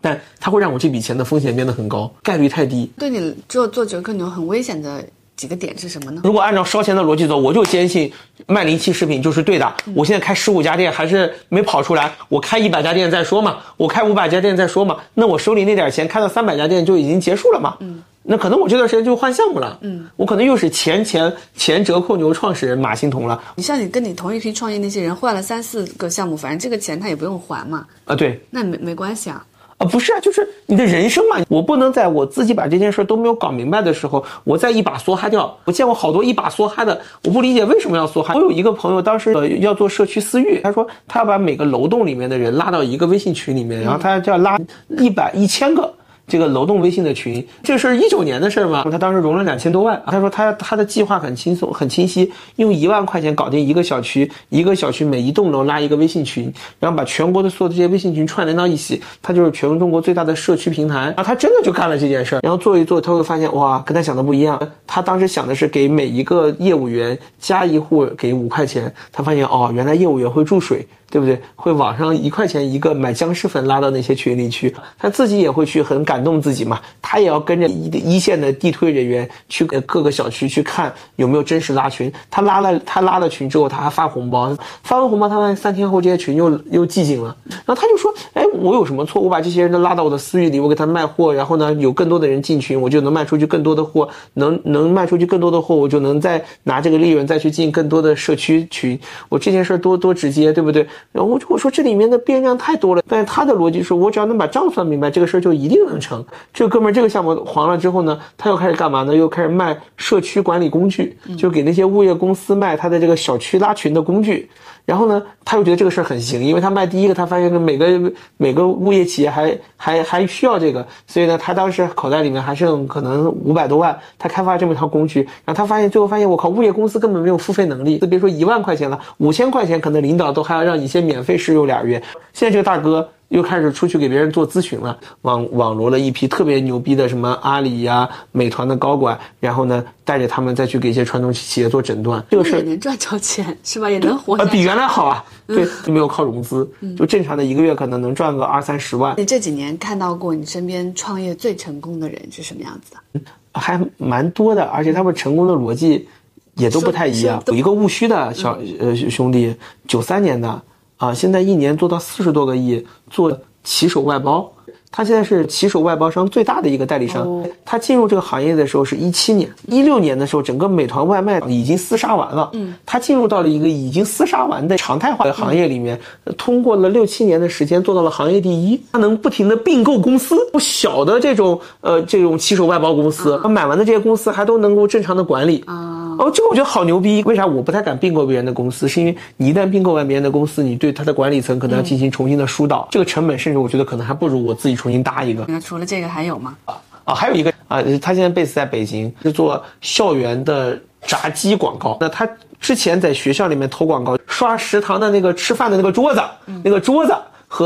但它会让我这笔钱的风险变得很高，概率太低。对你做做折扣牛很危险的几个点是什么呢？如果按照烧钱的逻辑走，我就坚信卖零七食品就是对的。我现在开十五家店还是没跑出来，我开一百家店再说嘛，我开五百家店再说嘛，那我手里那点钱开到三百家店就已经结束了嘛。嗯。那可能我这段时间就换项目了，嗯，我可能又是前前前折扣牛创始人马欣彤了。你像你跟你同一批创业那些人换了三四个项目，反正这个钱他也不用还嘛，啊，对，那没没关系啊。啊，不是啊，就是你的人生嘛，我不能在我自己把这件事都没有搞明白的时候，我再一把梭哈掉。我见过好多一把梭哈的，我不理解为什么要梭哈。我有一个朋友当时呃要做社区私域，他说他要把每个楼栋里面的人拉到一个微信群里面，然后他就要拉一百一千个。这个楼栋微信的群，这是一九年的事儿嘛？他当时融了两千多万。他说他他的计划很轻松很清晰，用一万块钱搞定一个小区，一个小区每一栋楼拉一个微信群，然后把全国的所有的这些微信群串联到一起，他就是全中国最大的社区平台。然后他真的就干了这件事儿，然后做一做，他会发现哇，跟他想的不一样。他当时想的是给每一个业务员加一户给五块钱，他发现哦，原来业务员会注水。对不对？会网上一块钱一个买僵尸粉拉到那些群里去，他自己也会去很感动自己嘛。他也要跟着一一线的地推人员去各个小区去看有没有真实拉群。他拉了他拉了群之后，他还发红包，发完红包，他发现三天后这些群又又寂静了。然后他就说：“哎，我有什么错？我把这些人都拉到我的私域里，我给他卖货，然后呢，有更多的人进群，我就能卖出去更多的货，能能卖出去更多的货，我就能再拿这个利润再去进更多的社区群。我这件事多多直接，对不对？”然后我我说这里面的变量太多了，但是他的逻辑是我只要能把账算明白，这个事儿就一定能成。这哥们儿这个项目黄了之后呢，他又开始干嘛呢？又开始卖社区管理工具，就给那些物业公司卖他的这个小区拉群的工具。然后呢，他又觉得这个事儿很行，因为他卖第一个，他发现每个每个物业企业还还还需要这个，所以呢，他当时口袋里面还剩可能五百多万，他开发这么一套工具，然后他发现最后发现，我靠，物业公司根本没有付费能力，别说一万块钱了，五千块钱可能领导都还要让你先免费试用俩月。现在这个大哥。又开始出去给别人做咨询了，网网罗了一批特别牛逼的什么阿里呀、美团的高管，然后呢，带着他们再去给一些传统企业做诊断。这个事也能赚着钱是吧？也能活。呃，比原来好啊。对，没有靠融资，就正常的一个月可能能赚个二三十万。你这几年看到过你身边创业最成功的人是什么样子的？还蛮多的，而且他们成功的逻辑也都不太一样。有一个务虚的小呃兄弟，九三年的。啊，现在一年做到四十多个亿，做骑手外包，他现在是骑手外包商最大的一个代理商。他进入这个行业的时候是一七年，一六年的时候，整个美团外卖已经厮杀完了。嗯，他进入到了一个已经厮杀完的常态化的行业里面，通过了六七年的时间做到了行业第一。他能不停的并购公司，不小的这种呃这种骑手外包公司，他买完的这些公司还都能够正常的管理。啊。哦，这个我觉得好牛逼。为啥我不太敢并购别人的公司？是因为你一旦并购完别人的公司，你对他的管理层可能要进行重新的疏导，这个成本甚至我觉得可能还不如我自己重新搭一个。那除了这个还有吗？啊啊，还有一个啊，他现在 base 在北京，是做校园的炸鸡广告。那他之前在学校里面投广告，刷食堂的那个吃饭的那个桌子，那个桌子。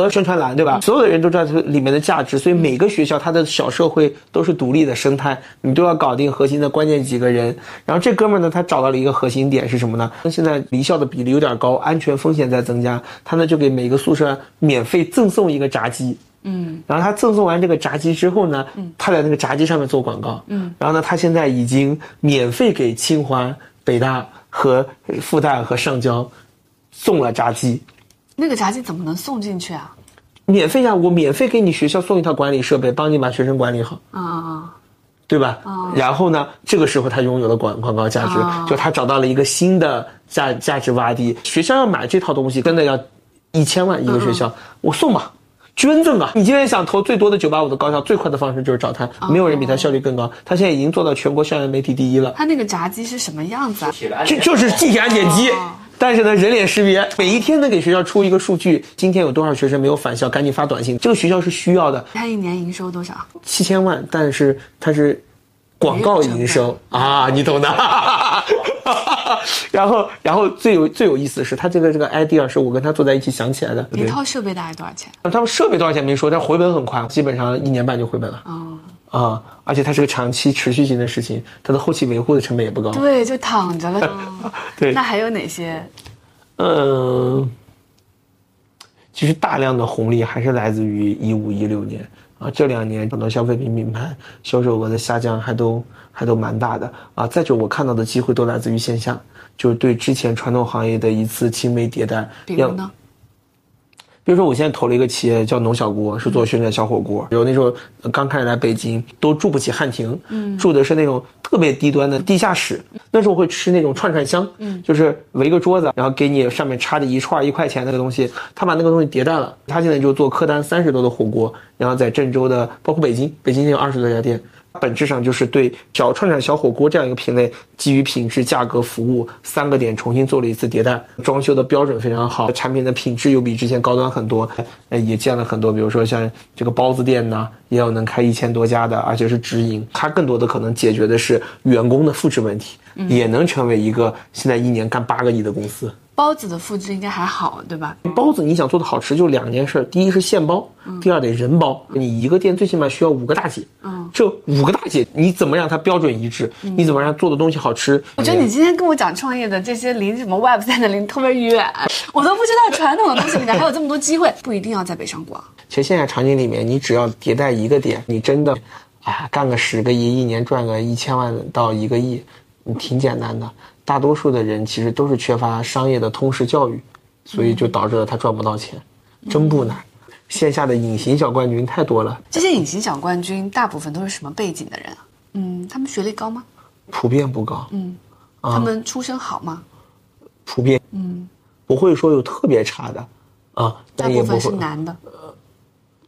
和宣传栏，对吧？所有的人都知道这里面的价值，所以每个学校它的小社会都是独立的生态，你都要搞定核心的关键几个人。然后这哥们呢，他找到了一个核心点是什么呢？现在离校的比例有点高，安全风险在增加，他呢就给每个宿舍免费赠送一个炸鸡。嗯，然后他赠送完这个炸鸡之后呢，他在那个炸鸡上面做广告。嗯，然后呢，他现在已经免费给清华、北大和复旦和上交送了炸鸡。那个炸鸡怎么能送进去啊？免费呀，我免费给你学校送一套管理设备，帮你把学生管理好。啊啊，对吧？啊，然后呢，这个时候他拥有了广广告价值，就他找到了一个新的价价值洼地。学校要买这套东西，真的要一千万一个学校，我送吧，捐赠啊！你今天想投最多的九八五的高校，最快的方式就是找他，没有人比他效率更高。他现在已经做到全国校园媒体第一了。他那个炸鸡是什么样子啊？就就是地铁安检机。但是呢，人脸识别每一天能给学校出一个数据，今天有多少学生没有返校，赶紧发短信。这个学校是需要的。他一年营收多少？七千万，但是他是广告营收 啊，你懂的。然后，然后最有最有意思的是，他这个这个 idea 是我跟他坐在一起想起来的。一套设备大概多少钱？他们设备多少钱没说，但回本很快，基本上一年半就回本了。哦。啊，而且它是个长期持续性的事情，它的后期维护的成本也不高。对，就躺着了。对，那还有哪些？嗯，其实大量的红利还是来自于一五一六年啊，这两年很多消费品品牌销售额的下降还都还都蛮大的啊。再者，我看到的机会都来自于线下，就是对之前传统行业的一次轻微迭代。比如呢？比如说，我现在投了一个企业叫农小锅，是做旋转小火锅。有那时候刚开始来北京，都住不起汉庭，嗯，住的是那种特别低端的地下室。那时候会吃那种串串香，嗯，就是围个桌子，然后给你上面插着一串一块钱那个东西。他把那个东西迭代了，他现在就做客单三十多的火锅，然后在郑州的，包括北京，北京也有二十多家店。本质上就是对小串串小火锅这样一个品类，基于品质、价格、服务三个点重新做了一次迭代，装修的标准非常好，产品的品质又比之前高端很多。呃，也建了很多，比如说像这个包子店呢，也有能开一千多家的，而且是直营。它更多的可能解决的是员工的复制问题，也能成为一个现在一年干八个亿的公司。包子的复制应该还好，对吧？包子你想做的好吃，就两件事：第一是现包，第二得人包。你一个店最起码需要五个大姐，嗯，这五个大姐你怎么让它标准一致？你怎么让做的东西好吃？我觉得你今天跟我讲创业的这些离什么 Web 三的离特别远，我都不知道传统的东西里面还有这么多机会，不一定要在北上广。其实现在场景里面，你只要迭代一个点，你真的，啊，干个十个亿，一年赚个一千万到一个亿，你挺简单的。大多数的人其实都是缺乏商业的通识教育，所以就导致了他赚不到钱，真不难。线下的隐形小冠军太多了。这些隐形小冠军大部分都是什么背景的人啊？嗯，他们学历高吗？普遍不高。嗯，他们出身好吗？普遍。嗯，不会说有特别差的，啊，大部分是男的。呃，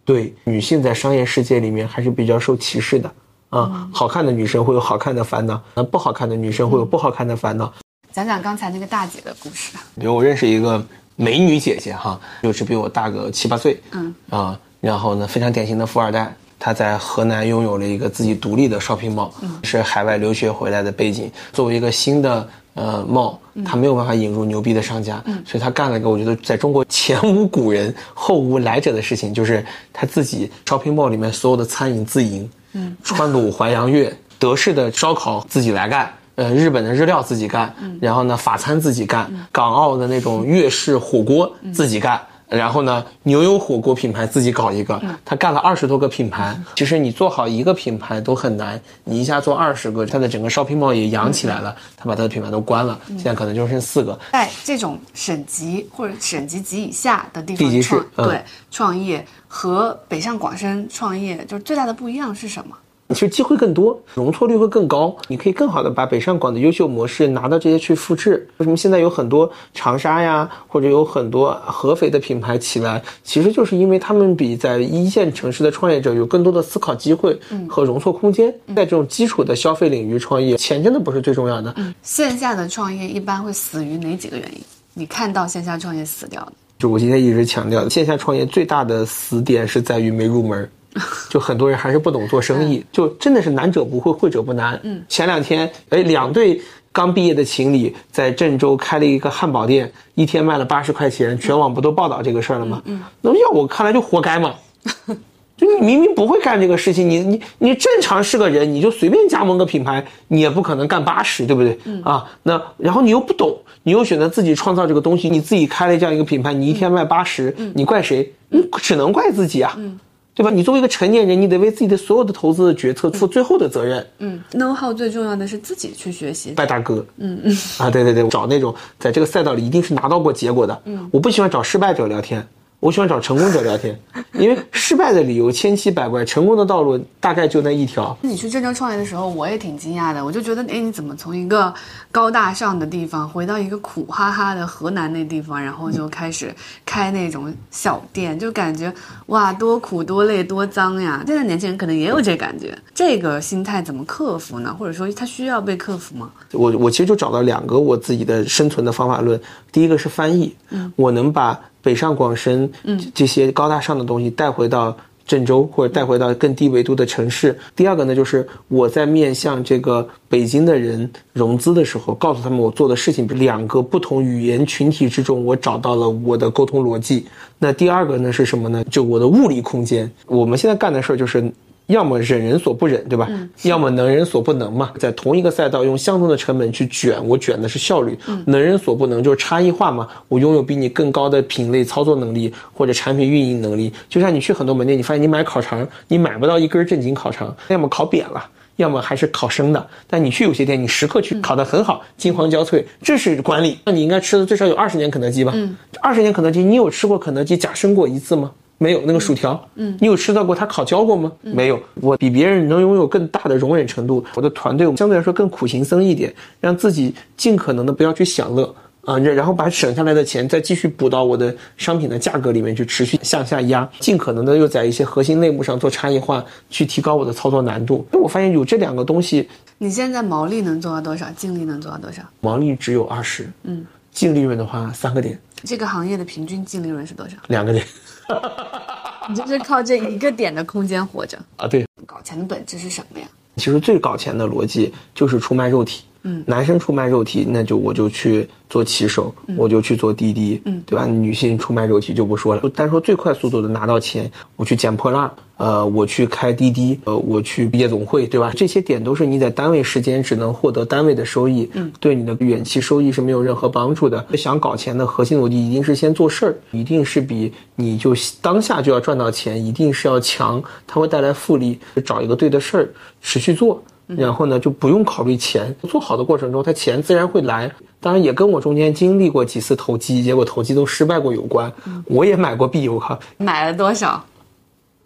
对，女性在商业世界里面还是比较受歧视的。啊，好看的女生会有好看的烦恼，那不好看的女生会有不好看的烦恼。讲讲刚才那个大姐的故事吧。比如我认识一个美女姐姐哈，就是比我大个七八岁，嗯啊，然后呢非常典型的富二代，她在河南拥有了一个自己独立的 shopping mall，是海外留学回来的背景。作为一个新的呃 mall，她没有办法引入牛逼的商家，所以她干了一个我觉得在中国前无古人后无来者的事情，就是她自己 shopping mall 里面所有的餐饮自营。嗯，川鲁淮扬粤，德式的烧烤自己来干，呃，日本的日料自己干，然后呢，法餐自己干，港澳的那种粤式火锅自己干。然后呢，牛油火锅品牌自己搞一个，他干了二十多个品牌。其实你做好一个品牌都很难，你一下做二十个，他的整个 shopping mall 也养起来了。他把他的品牌都关了，现在可能就剩四个。在这种省级或者省级及以下的地方创对创业和北上广深创业，就是最大的不一样是什么？其实机会更多，容错率会更高，你可以更好的把北上广的优秀模式拿到这些去复制。为什么现在有很多长沙呀，或者有很多合肥的品牌起来，其实就是因为他们比在一线城市的创业者有更多的思考机会和容错空间。在这种基础的消费领域创业，钱真的不是最重要的。线下的创业一般会死于哪几个原因？你看到线下创业死掉的？就我今天一直强调，线下创业最大的死点是在于没入门。就很多人还是不懂做生意，就真的是难者不会，会者不难。嗯，前两天，哎，两对刚毕业的情侣在郑州开了一个汉堡店，一天卖了八十块钱，全网不都报道这个事儿了吗？嗯，那么要我看来就活该嘛。就你明明不会干这个事情，你你你正常是个人，你就随便加盟个品牌，你也不可能干八十，对不对？嗯啊，那然后你又不懂，你又选择自己创造这个东西，你自己开了这样一个品牌，你一天卖八十，你怪谁？你只能怪自己啊。嗯。对吧？你作为一个成年人，你得为自己的所有的投资的决策负最后的责任。嗯，know how 最重要的是自己去学习，拜大哥。嗯嗯，啊，对对对，找那种在这个赛道里一定是拿到过结果的。嗯，我不喜欢找失败者聊天。我喜欢找成功者聊天，因为失败的理由千奇百怪，成功的道路大概就那一条。你去郑州创业的时候，我也挺惊讶的。我就觉得，哎，你怎么从一个高大上的地方回到一个苦哈哈的河南那地方，然后就开始开那种小店，就感觉哇，多苦多累多脏呀！现在年轻人可能也有这感觉，这个心态怎么克服呢？或者说，他需要被克服吗？我我其实就找到两个我自己的生存的方法论。第一个是翻译，嗯，我能把。北上广深，嗯，这些高大上的东西带回到郑州，或者带回到更低维度的城市。第二个呢，就是我在面向这个北京的人融资的时候，告诉他们我做的事情，两个不同语言群体之中，我找到了我的沟通逻辑。那第二个呢是什么呢？就我的物理空间。我们现在干的事儿就是。要么忍人所不忍，对吧？要么能人所不能嘛。在同一个赛道用相同的成本去卷，我卷的是效率。能人所不能就是差异化嘛。我拥有比你更高的品类操作能力或者产品运营能力。就像你去很多门店，你发现你买烤肠，你买不到一根正经烤肠，要么烤扁了，要么还是烤生的。但你去有些店，你时刻去烤得很好，金黄焦脆，这是管理。那你应该吃的最少有二十年肯德基吧？嗯，二十年肯德基，你有吃过肯德基假生过一次吗？没有那个薯条，嗯，你有吃到过它烤焦过吗？没有。我比别人能拥有更大的容忍程度，我的团队相对来说更苦行僧一点，让自己尽可能的不要去享乐啊，然后把省下来的钱再继续补到我的商品的价格里面去，持续向下压，尽可能的又在一些核心类目上做差异化，去提高我的操作难度。我发现有这两个东西，你现在毛利能做到多少？净利能做到多少？毛利只有二十，嗯，净利润的话三个点。这个行业的平均净利润是多少？两个点。你就是靠这一个点的空间活着啊？对，搞钱的本质是什么呀？其实最搞钱的逻辑就是出卖肉体。嗯，男生出卖肉体，那就我就去做骑手，我就去做滴滴，嗯，对吧？女性出卖肉体就不说了，单说最快速度的拿到钱，我去捡破烂，呃，我去开滴滴，呃，我去夜总会，对吧？这些点都是你在单位时间只能获得单位的收益，嗯，对你的远期收益是没有任何帮助的。想搞钱的核心逻辑一定是先做事儿，一定是比你就当下就要赚到钱，一定是要强，它会带来复利。找一个对的事儿，持续做。然后呢，就不用考虑钱，做好的过程中，他钱自然会来。当然，也跟我中间经历过几次投机，结果投机都失败过有关。我也买过币，我靠，买了多少？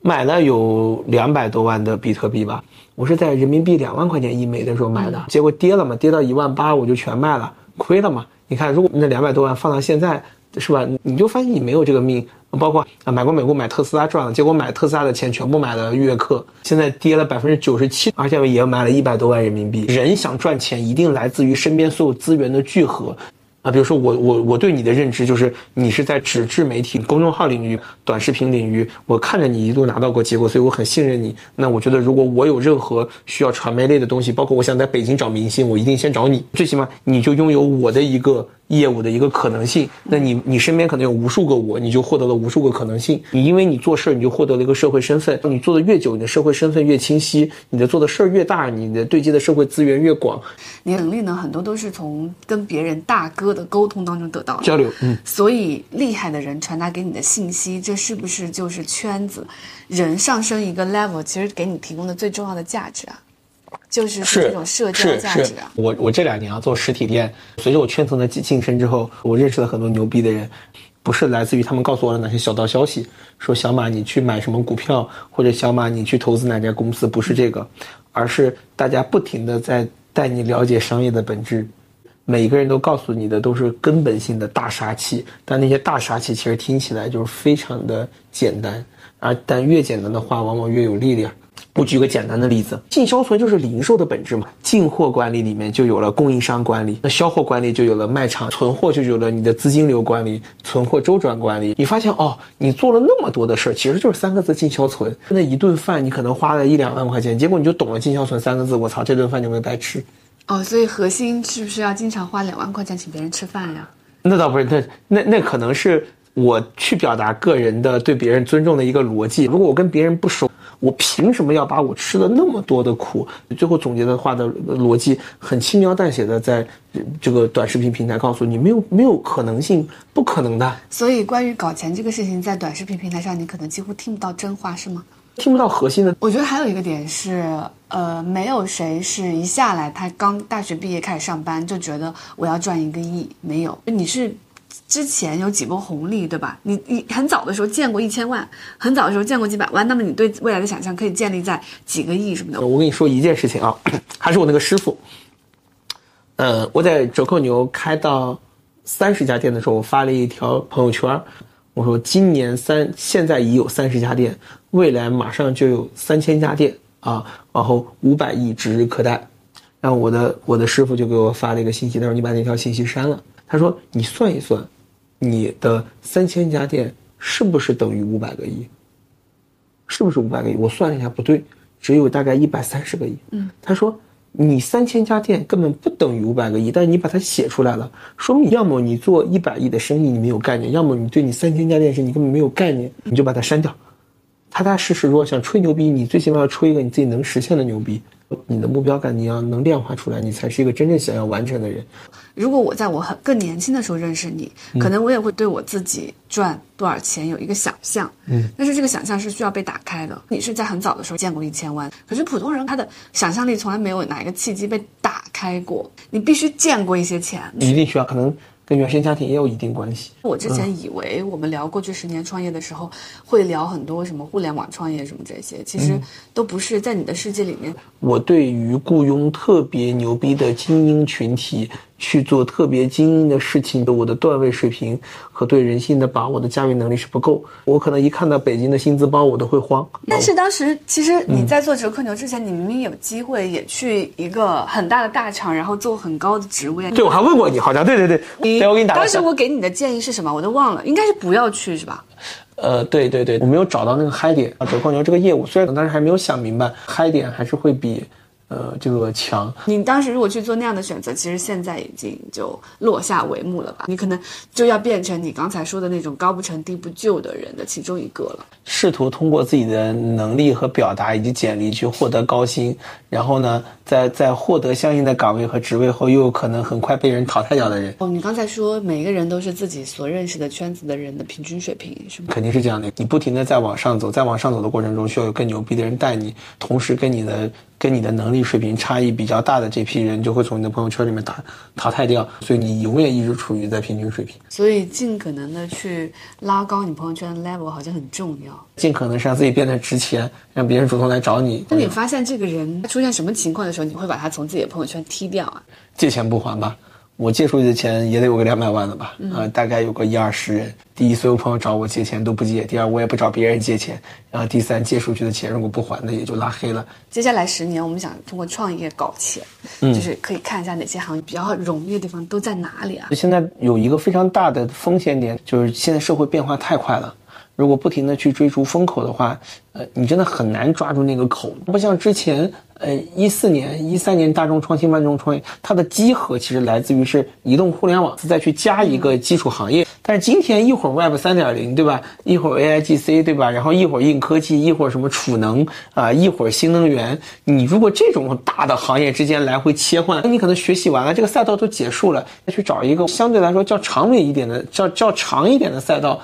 买了有两百多万的比特币吧。我是在人民币两万块钱一枚的时候买的，结果跌了嘛，跌到一万八，我就全卖了，亏了嘛。你看，如果那两百多万放到现在，是吧？你就发现你没有这个命。包括啊，买过美股买特斯拉赚了，结果买特斯拉的钱全部买了悦客，现在跌了百分之九十七，而且也买了一百多万人民币。人想赚钱，一定来自于身边所有资源的聚合。啊，比如说我我我对你的认知就是你是在纸质媒体、公众号领域、短视频领域，我看着你一路拿到过结果，所以我很信任你。那我觉得如果我有任何需要传媒类的东西，包括我想在北京找明星，我一定先找你，最起码你就拥有我的一个。业务的一个可能性，那你你身边可能有无数个我，你就获得了无数个可能性。你因为你做事儿，你就获得了一个社会身份。你做的越久，你的社会身份越清晰，你的做的事儿越大，你的对接的社会资源越广。你的能力呢，很多都是从跟别人大哥的沟通当中得到交流。嗯，所以厉害的人传达给你的信息，这是不是就是圈子？人上升一个 level，其实给你提供的最重要的价值啊。就是这种社交价值啊！我我这两年啊做实体店，随着我圈层的晋升之后，我认识了很多牛逼的人，不是来自于他们告诉我的哪些小道消息，说小马你去买什么股票，或者小马你去投资哪家公司，不是这个，而是大家不停的在带你了解商业的本质，每个人都告诉你的都是根本性的大杀器，但那些大杀器其实听起来就是非常的简单，而但越简单的话，往往越有力量。我举个简单的例子，进销存就是零售的本质嘛。进货管理里面就有了供应商管理，那销货管理就有了卖场存货，就有了你的资金流管理、存货周转管理。你发现哦，你做了那么多的事儿，其实就是三个字：进销存。那一顿饭你可能花了一两万块钱，结果你就懂了进销存三个字，我操，这顿饭就没白吃。哦，所以核心是不是要经常花两万块钱请别人吃饭呀？那倒不是，那那那可能是我去表达个人的对别人尊重的一个逻辑。如果我跟别人不熟。我凭什么要把我吃了那么多的苦？最后总结的话的逻辑很轻描淡写的，在这个短视频平台告诉你，没有没有可能性，不可能的。所以关于搞钱这个事情，在短视频平台上，你可能几乎听不到真话，是吗？听不到核心的。我觉得还有一个点是，呃，没有谁是一下来他刚大学毕业开始上班就觉得我要赚一个亿，没有，你是。之前有几波红利，对吧？你你很早的时候见过一千万，很早的时候见过几百万，那么你对未来的想象可以建立在几个亿什么的。我跟你说一件事情啊，还是我那个师傅。呃，我在折扣牛开到三十家店的时候，我发了一条朋友圈，我说今年三现在已有三十家店，未来马上就有三千家店啊，然后五百亿指日可待。然后我的我的师傅就给我发了一个信息，他说你把那条信息删了。他说你算一算。你的三千家店是不是等于五百个亿？是不是五百个亿？我算了一下，不对，只有大概一百三十个亿。嗯，他说你三千家店根本不等于五百个亿，但是你把它写出来了，说明要么你做一百亿的生意你没有概念，要么你对你三千家店是你根本没有概念，你就把它删掉。踏踏实实，如果想吹牛逼，你最起码要吹一个你自己能实现的牛逼。你的目标感你要能量化出来，你才是一个真正想要完成的人。如果我在我很更年轻的时候认识你，可能我也会对我自己赚多少钱有一个想象，嗯，但是这个想象是需要被打开的。你是在很早的时候见过一千万，可是普通人他的想象力从来没有哪一个契机被打开过，你必须见过一些钱，你一定需要可能。跟原生家庭也有一定关系。我之前以为我们聊过去十年创业的时候，会聊很多什么互联网创业什么这些，其实都不是在你的世界里面。我对于雇佣特别牛逼的精英群体。去做特别精英的事情的，我的段位水平和对人性的把握的驾驭能力是不够。我可能一看到北京的薪资包，我都会慌。但是当时其实你在做折扣牛之前，你明明有机会也去一个很大的大厂，然后做很高的职位。对，我还问过你，好像对对对。对，我给你打。当时我给你的建议是什么？我都忘了，应该是不要去，是吧？呃，对对对，我没有找到那个嗨点啊。折扣牛这个业务虽然当时还没有想明白，嗨点还是会比。呃，这个墙。你当时如果去做那样的选择，其实现在已经就落下帷幕了吧？你可能就要变成你刚才说的那种高不成低不就的人的其中一个了。试图通过自己的能力和表达以及简历去获得高薪，然后呢，在在获得相应的岗位和职位后，又有可能很快被人淘汰掉的人。哦，你刚才说每个人都是自己所认识的圈子的人的平均水平，是吗？肯定是这样的。你不停的在往上走，在往上走的过程中，需要有更牛逼的人带你，同时跟你的。跟你的能力水平差异比较大的这批人，就会从你的朋友圈里面打淘汰掉，所以你永远一直处于在平均水平。所以尽可能的去拉高你朋友圈的 level，好像很重要。尽可能是让自己变得值钱，让别人主动来找你。那你发现这个人出现什么情况的时候，你会把他从自己的朋友圈踢掉啊？借钱不还吧。我借出去的钱也得有个两百万了吧？啊，大概有个一二十人。第一，所有朋友找我借钱都不借；第二，我也不找别人借钱。然后第三，借出去的钱如果不还，那也就拉黑了。接下来十年，我们想通过创业搞钱，就是可以看一下哪些行业比较容易的地方都在哪里啊？现在有一个非常大的风险点，就是现在社会变化太快了。如果不停的去追逐风口的话，呃，你真的很难抓住那个口。不像之前，呃，一四年、一三年大众创新、万众创业，它的基核其实来自于是移动互联网，再去加一个基础行业。但是今天一会儿 Web 三点零，对吧？一会儿 AIGC，对吧？然后一会儿硬科技，一会儿什么储能啊，一会儿新能源。你如果这种大的行业之间来回切换，那你可能学习完了，这个赛道都结束了，再去找一个相对来说较长尾一点的、较较长一点的赛道。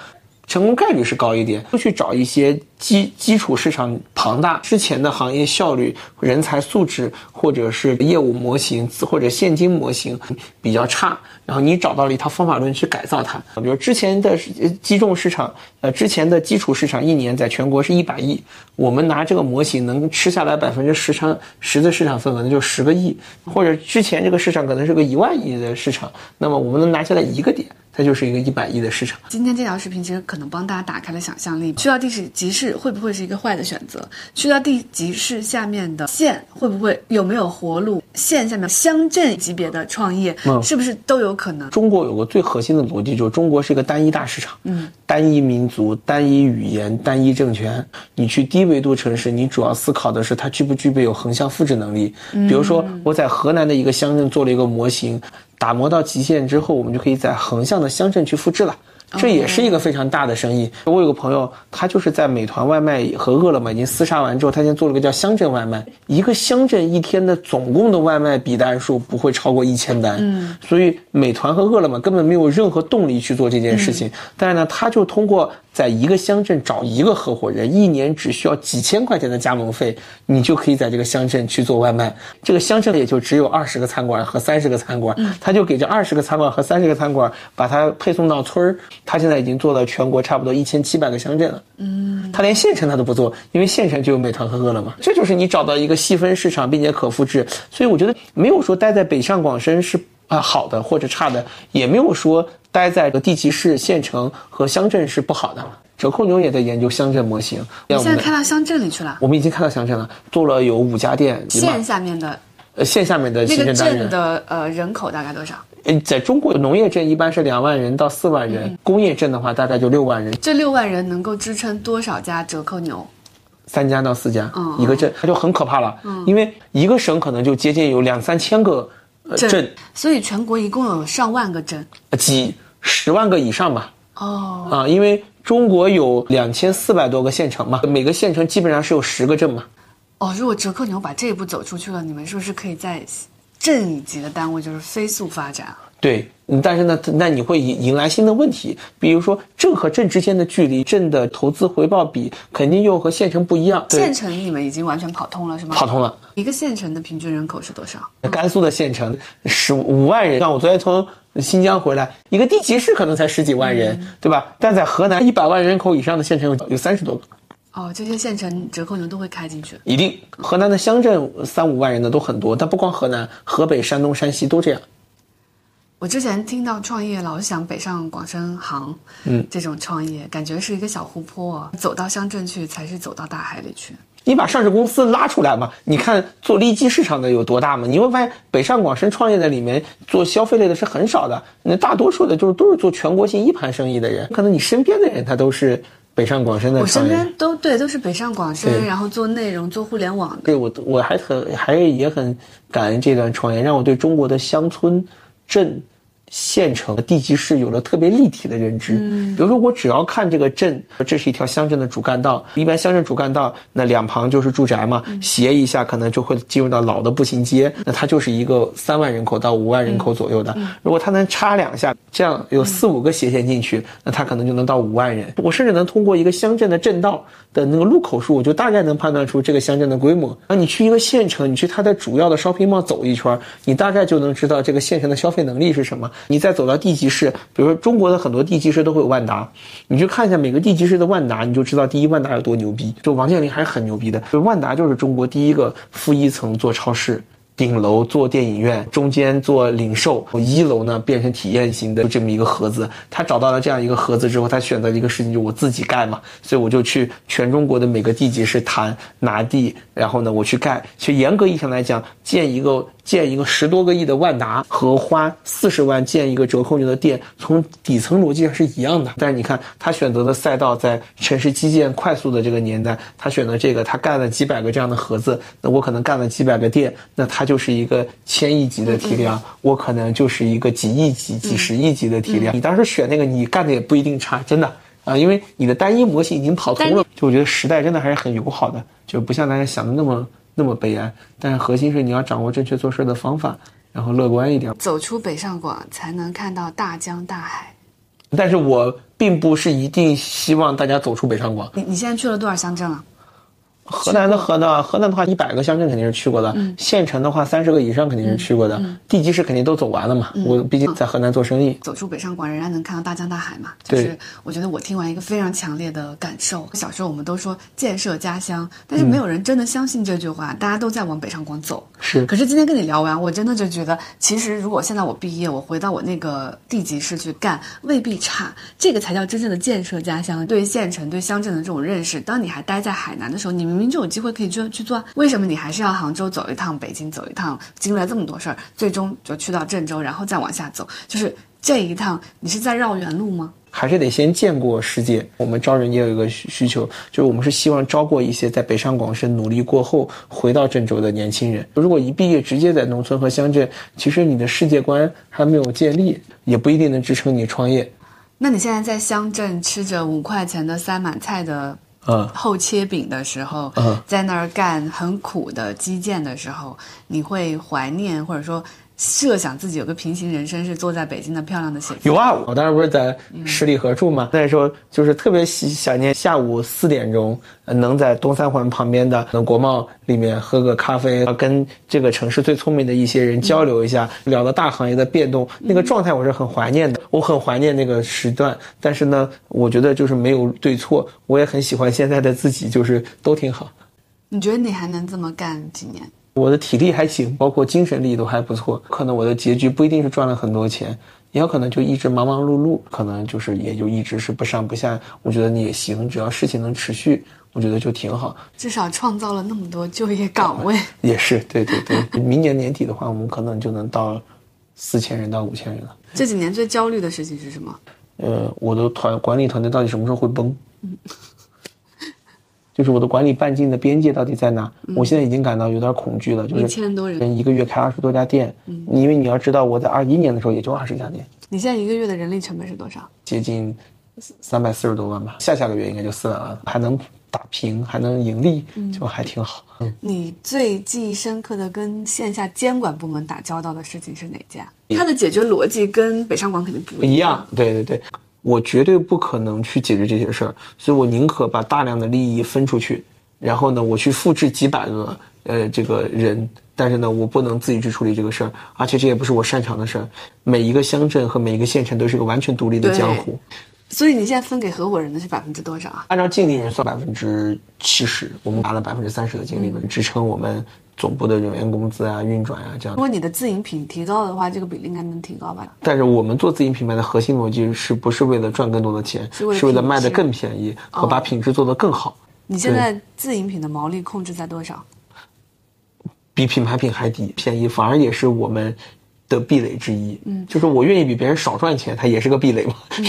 成功概率是高一点，就去找一些基基础市场庞大、之前的行业效率、人才素质，或者是业务模型或者现金模型比较差，然后你找到了一套方法论去改造它。比如之前的击中市场，呃，之前的基础市场一年在全国是一百亿，我们拿这个模型能吃下来百分之十场十的市场份额，那就十个亿，或者之前这个市场可能是个一万亿的市场，那么我们能拿下来一个点。它就是一个一百亿的市场。今天这条视频其实可能帮大家打开了想象力。去到地级市会不会是一个坏的选择？去到地级市下面的县会不会有没有活路？县下面乡镇级别的创业，是不是都有可能？中国有个最核心的逻辑，就是中国是一个单一大市场，嗯，单一民族、单一语言、单一政权。你去低维度城市，你主要思考的是它具不具备有横向复制能力。比如说我在河南的一个乡镇做了一个模型。打磨到极限之后，我们就可以在横向的乡镇去复制了。这也是一个非常大的生意。我有个朋友，他就是在美团外卖和饿了么已经厮杀完之后，他先做了个叫乡镇外卖。一个乡镇一天的总共的外卖笔单数不会超过一千单。嗯，所以美团和饿了么根本没有任何动力去做这件事情。但是呢，他就通过在一个乡镇找一个合伙人，一年只需要几千块钱的加盟费，你就可以在这个乡镇去做外卖。这个乡镇也就只有二十个餐馆和三十个餐馆，他就给这二十个餐馆和三十个餐馆把它配送到村儿。他现在已经做到全国差不多一千七百个乡镇了。嗯，他连县城他都不做，因为县城就有美团和饿了么。这就是你找到一个细分市场并且可复制。所以我觉得没有说待在北上广深是啊好的或者差的，也没有说待在地级市、县城和乡镇是不好的。折扣牛也在研究乡镇模型。你现在开到乡镇里去了？我们已经开到乡镇了，做了有五家店。县下面的，呃，县下面的那个镇的呃人口大概多少？嗯，在中国农业镇一般是两万人到四万人，工业镇的话大概就六万人。这六万人能够支撑多少家折扣牛？三家到四家，一个镇，它就很可怕了。嗯，因为一个省可能就接近有两三千个镇，所以全国一共有上万个镇，几十万个以上吧。哦，啊，因为中国有两千四百多个县城嘛，每个县城基本上是有十个镇嘛。哦，如果折扣牛把这一步走出去了，你们是不是可以在镇一级的单位就是飞速发展？对，嗯但是呢，那你会迎迎来新的问题，比如说镇和镇之间的距离，镇的投资回报比肯定又和县城不一样。县城你们已经完全跑通了是吗？跑通了。一个县城的平均人口是多少？甘肃的县城十五万人，像我昨天从新疆回来，一个地级市可能才十几万人，对吧？但在河南一百万人口以上的县城有有三十多个，哦，这些县城折扣牛都会开进去。一定。河南的乡镇三五万人的都很多，但不光河南，河北、山东、山西都这样。我之前听到创业，老是想北上广深杭，嗯，这种创业感觉是一个小湖泊，走到乡镇去才是走到大海里去。你把上市公司拉出来嘛？你看做利基市场的有多大嘛？你会发现北上广深创业的里面做消费类的是很少的，那大多数的就是都是做全国性一盘生意的人，可能你身边的人他都是北上广深的我身。边都对，都是北上广深，然后做内容、做互联网的。对我我还很还也很感恩这段创业，让我对中国的乡村、镇、县城、地级市有了特别立体的认知。比如说，我只要看这个镇，这是一条乡镇的主干道，一般乡镇主干道那两旁就是住宅嘛，斜一下可能就会进入到老的步行街，那它就是一个三万人口到五万人口左右的。如果它能插两下，这样有四五个斜线进去，那它可能就能到五万人。我甚至能通过一个乡镇的镇道的那个路口数，我就大概能判断出这个乡镇的规模。那你去一个县城，你去它的主要的 shopping mall 走一圈，你大概就能知道这个县城的消费能力是什么。你再走到地级市，比如说中国的很多地级市都会有万达，你去看一下每个地级市的万达，你就知道第一万达有多牛逼。就王健林还是很牛逼的，就万达就是中国第一个负一层做超市。顶楼做电影院，中间做零售，一楼呢变成体验型的这么一个盒子。他找到了这样一个盒子之后，他选择了一个事情，就我自己盖嘛。所以我就去全中国的每个地级市谈拿地，然后呢我去盖。其实严格意义上来讲，建一个建一个十多个亿的万达和花四十万建一个折扣牛的店，从底层逻辑上是一样的。但是你看他选择的赛道，在城市基建快速的这个年代，他选择这个，他干了几百个这样的盒子，那我可能干了几百个店，那他就是一个千亿级的体量，我可能就是一个几亿级、几十亿级的体量。你当时选那个，你干的也不一定差，真的。啊，因为你的单一模型已经跑通了，就我觉得时代真的还是很友好的，就不像大家想的那么那么悲哀。但是核心是你要掌握正确做事的方法，然后乐观一点。走出北上广，才能看到大江大海。但是我并不是一定希望大家走出北上广。你你现在去了多少乡镇了？河南的河南，河南的话，一百个乡镇肯定是去过的，县城的话，三十个以上肯定是去过的，地级市肯定都走完了嘛。我毕竟在河南做生意，走出北上广，仍然能看到大江大海嘛。就是我觉得我听完一个非常强烈的感受。小时候我们都说建设家乡，但是没有人真的相信这句话，大家都在往北上广走。是可是今天跟你聊完，我真的就觉得，其实如果现在我毕业，我回到我那个地级市去干，未必差。这个才叫真正的建设家乡。对县城、对乡镇的这种认识，当你还待在海南的时候，你明明就有机会可以去去做啊。为什么你还是要杭州走一趟，北京走一趟，经历了这么多事儿，最终就去到郑州，然后再往下走？就是这一趟，你是在绕远路吗？还是得先见过世界。我们招人也有一个需需求，就是我们是希望招过一些在北上广深努力过后回到郑州的年轻人。如果一毕业直接在农村和乡镇，其实你的世界观还没有建立，也不一定能支撑你创业。那你现在在乡镇吃着五块钱的塞满菜的嗯。厚切饼的时候，嗯。在那儿干很苦的基建的时候，你会怀念或者说设想自己有个平行人生，是坐在北京的漂亮的写字有啊，我当时不是在十里河住嘛，那时候就是特别喜想念下午四点钟，呃能在东三环旁边的呃国贸里面喝个咖啡，跟这个城市最聪明的一些人交流一下，聊到大行业的变动，那个状态我是很怀念的，我很怀念那个时段。但是呢，我觉得就是没有对错，我也很喜欢现在的自己，就是都挺好。你觉得你还能这么干几年？我的体力还行，包括精神力都还不错。可能我的结局不一定是赚了很多钱，也有可能就一直忙忙碌碌，可能就是也就一直是不上不下。我觉得你也行，只要事情能持续，我觉得就挺好。至少创造了那么多就业岗位。也是，对对对。明年年底的话，我们可能就能到四千人到五千人了。这几年最焦虑的事情是什么？呃，我的团管理团队到底什么时候会崩？就是我的管理半径的边界到底在哪？我现在已经感到有点恐惧了。就是一千多人，一个月开二十多家店，因为你要知道，我在二一年的时候也就二十家店，你现在一个月的人力成本是多少？接近三百四十多万吧，下下个月应该就四百万了，还能打平，还能盈利，就还挺好。嗯，你最记忆深刻的跟线下监管部门打交道的事情是哪件？它的解决逻辑跟北上广肯定不一样。对对对，我绝对不可能去解决这些事儿，所以我宁可把大量的利益分出去，然后呢，我去复制几百个呃这个人，但是呢，我不能自己去处理这个事儿，而且这也不是我擅长的事儿。每一个乡镇和每一个县城都是一个完全独立的江湖。所以你现在分给合伙人的是百分之多少啊？按照净利润算百分之七十，我们拿了百分之三十的净利润支撑我们总部的人员工资啊、运转啊这样。如果你的自营品提高的话，这个比例应该能提高吧？但是我们做自营品牌的核心逻辑是不是为了赚更多的钱？是为了卖的更便宜和把品质做得更好。你现在自营品的毛利控制在多少？比品牌品还低，便宜反而也是我们。的壁垒之一，嗯，就是我愿意比别人少赚钱，它也是个壁垒嘛。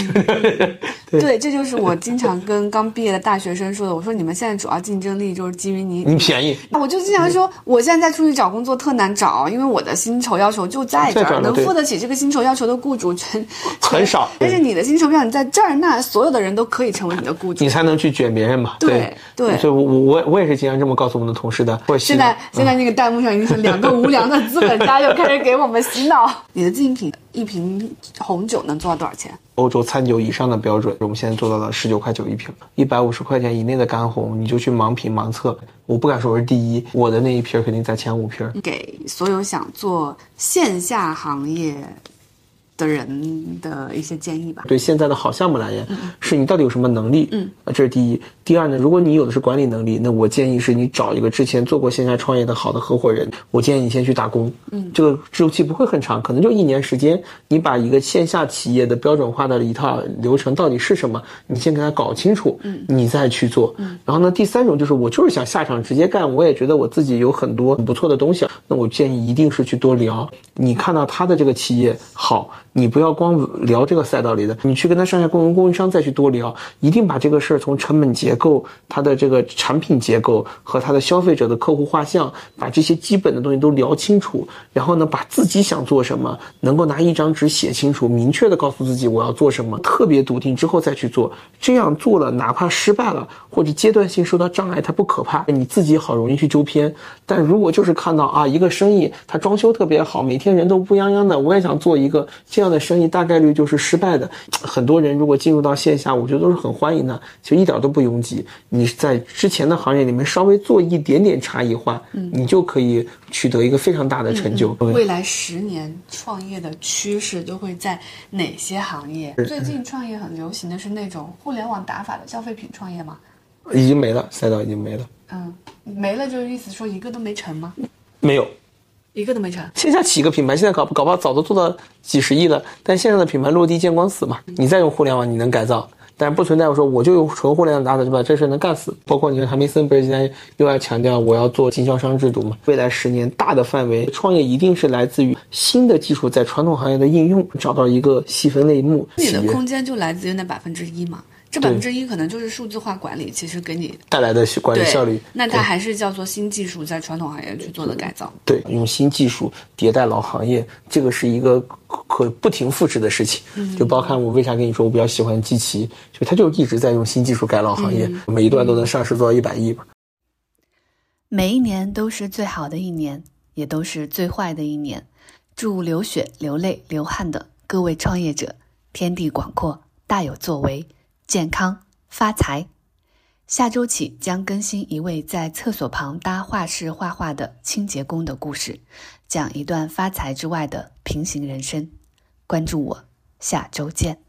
对，这就是我经常跟刚毕业的大学生说的。我说你们现在主要竞争力就是基于你，你便宜。我就经常说，我现在再出去找工作特难找，因为我的薪酬要求就在这儿，能付得起这个薪酬要求的雇主全 很少。但是你的薪酬标准在这儿，那所有的人都可以成为你的雇主，你才能去卷别人嘛。对对，所以我我我也是经常这么告诉我们的同事的。现在现在那个弹幕上已经是两个无良的资本家又开始给我们洗脑。你的竞品一瓶红酒能做到多少钱？欧洲餐酒以上的标准，我们现在做到了十九块九一瓶，一百五十块钱以内的干红，你就去盲品盲测。我不敢说我是第一，我的那一瓶肯定在前五瓶。给所有想做线下行业。的人的一些建议吧。对现在的好项目来言，是你到底有什么能力？嗯，这是第一。第二呢，如果你有的是管理能力，那我建议是你找一个之前做过线下创业的好的合伙人。我建议你先去打工。嗯，这个周期不会很长，可能就一年时间。你把一个线下企业的标准化的一套流程到底是什么，你先给他搞清楚。嗯，你再去做。嗯，然后呢，第三种就是我就是想下场直接干，我也觉得我自己有很多很不错的东西。那我建议一定是去多聊。你看到他的这个企业好。你不要光聊这个赛道里的，你去跟他上下供供应商再去多聊，一定把这个事儿从成本结构、它的这个产品结构和它的消费者的客户画像，把这些基本的东西都聊清楚。然后呢，把自己想做什么，能够拿一张纸写清楚，明确的告诉自己我要做什么，特别笃定之后再去做。这样做了，哪怕失败了或者阶段性受到障碍，它不可怕。你自己好容易去纠偏。但如果就是看到啊，一个生意它装修特别好，每天人都乌泱泱的，我也想做一个这样。这样的生意大概率就是失败的。很多人如果进入到线下，我觉得都是很欢迎的，其实一点都不拥挤。你在之前的行业里面稍微做一点点差异化，嗯，你就可以取得一个非常大的成就。未来十年创业的趋势都会在哪些行业？最近创业很流行的是那种互联网打法的消费品创业吗？已经没了，赛道已经没了。嗯，没了就是意思说一个都没成吗？没有。一个都没成。线下起一个品牌，现在搞搞不好早都做到几十亿了。但线上的品牌落地见光死嘛。你再用互联网，你能改造，但是不存在我说我就用纯互联网打的，就把这事能干死。包括你看，韩梅森不是现在又要强调我要做经销商制度嘛？未来十年大的范围创业一定是来自于新的技术在传统行业的应用，找到一个细分类目。你的空间就来自于那百分之一嘛？这百分之一可能就是数字化管理，其实给你带来的管理效率。那它还是叫做新技术在传统行业去做的改造。对，用新技术迭代老行业，这个是一个可不停复制的事情。就包括我为啥跟你说我比较喜欢机器，就他就一直在用新技术改老行业，每一段都能上市做到一百亿吧。每一年都是最好的一年，也都是最坏的一年。祝流血、流泪、流汗的各位创业者，天地广阔，大有作为。健康发财，下周起将更新一位在厕所旁搭画室画画的清洁工的故事，讲一段发财之外的平行人生。关注我，下周见。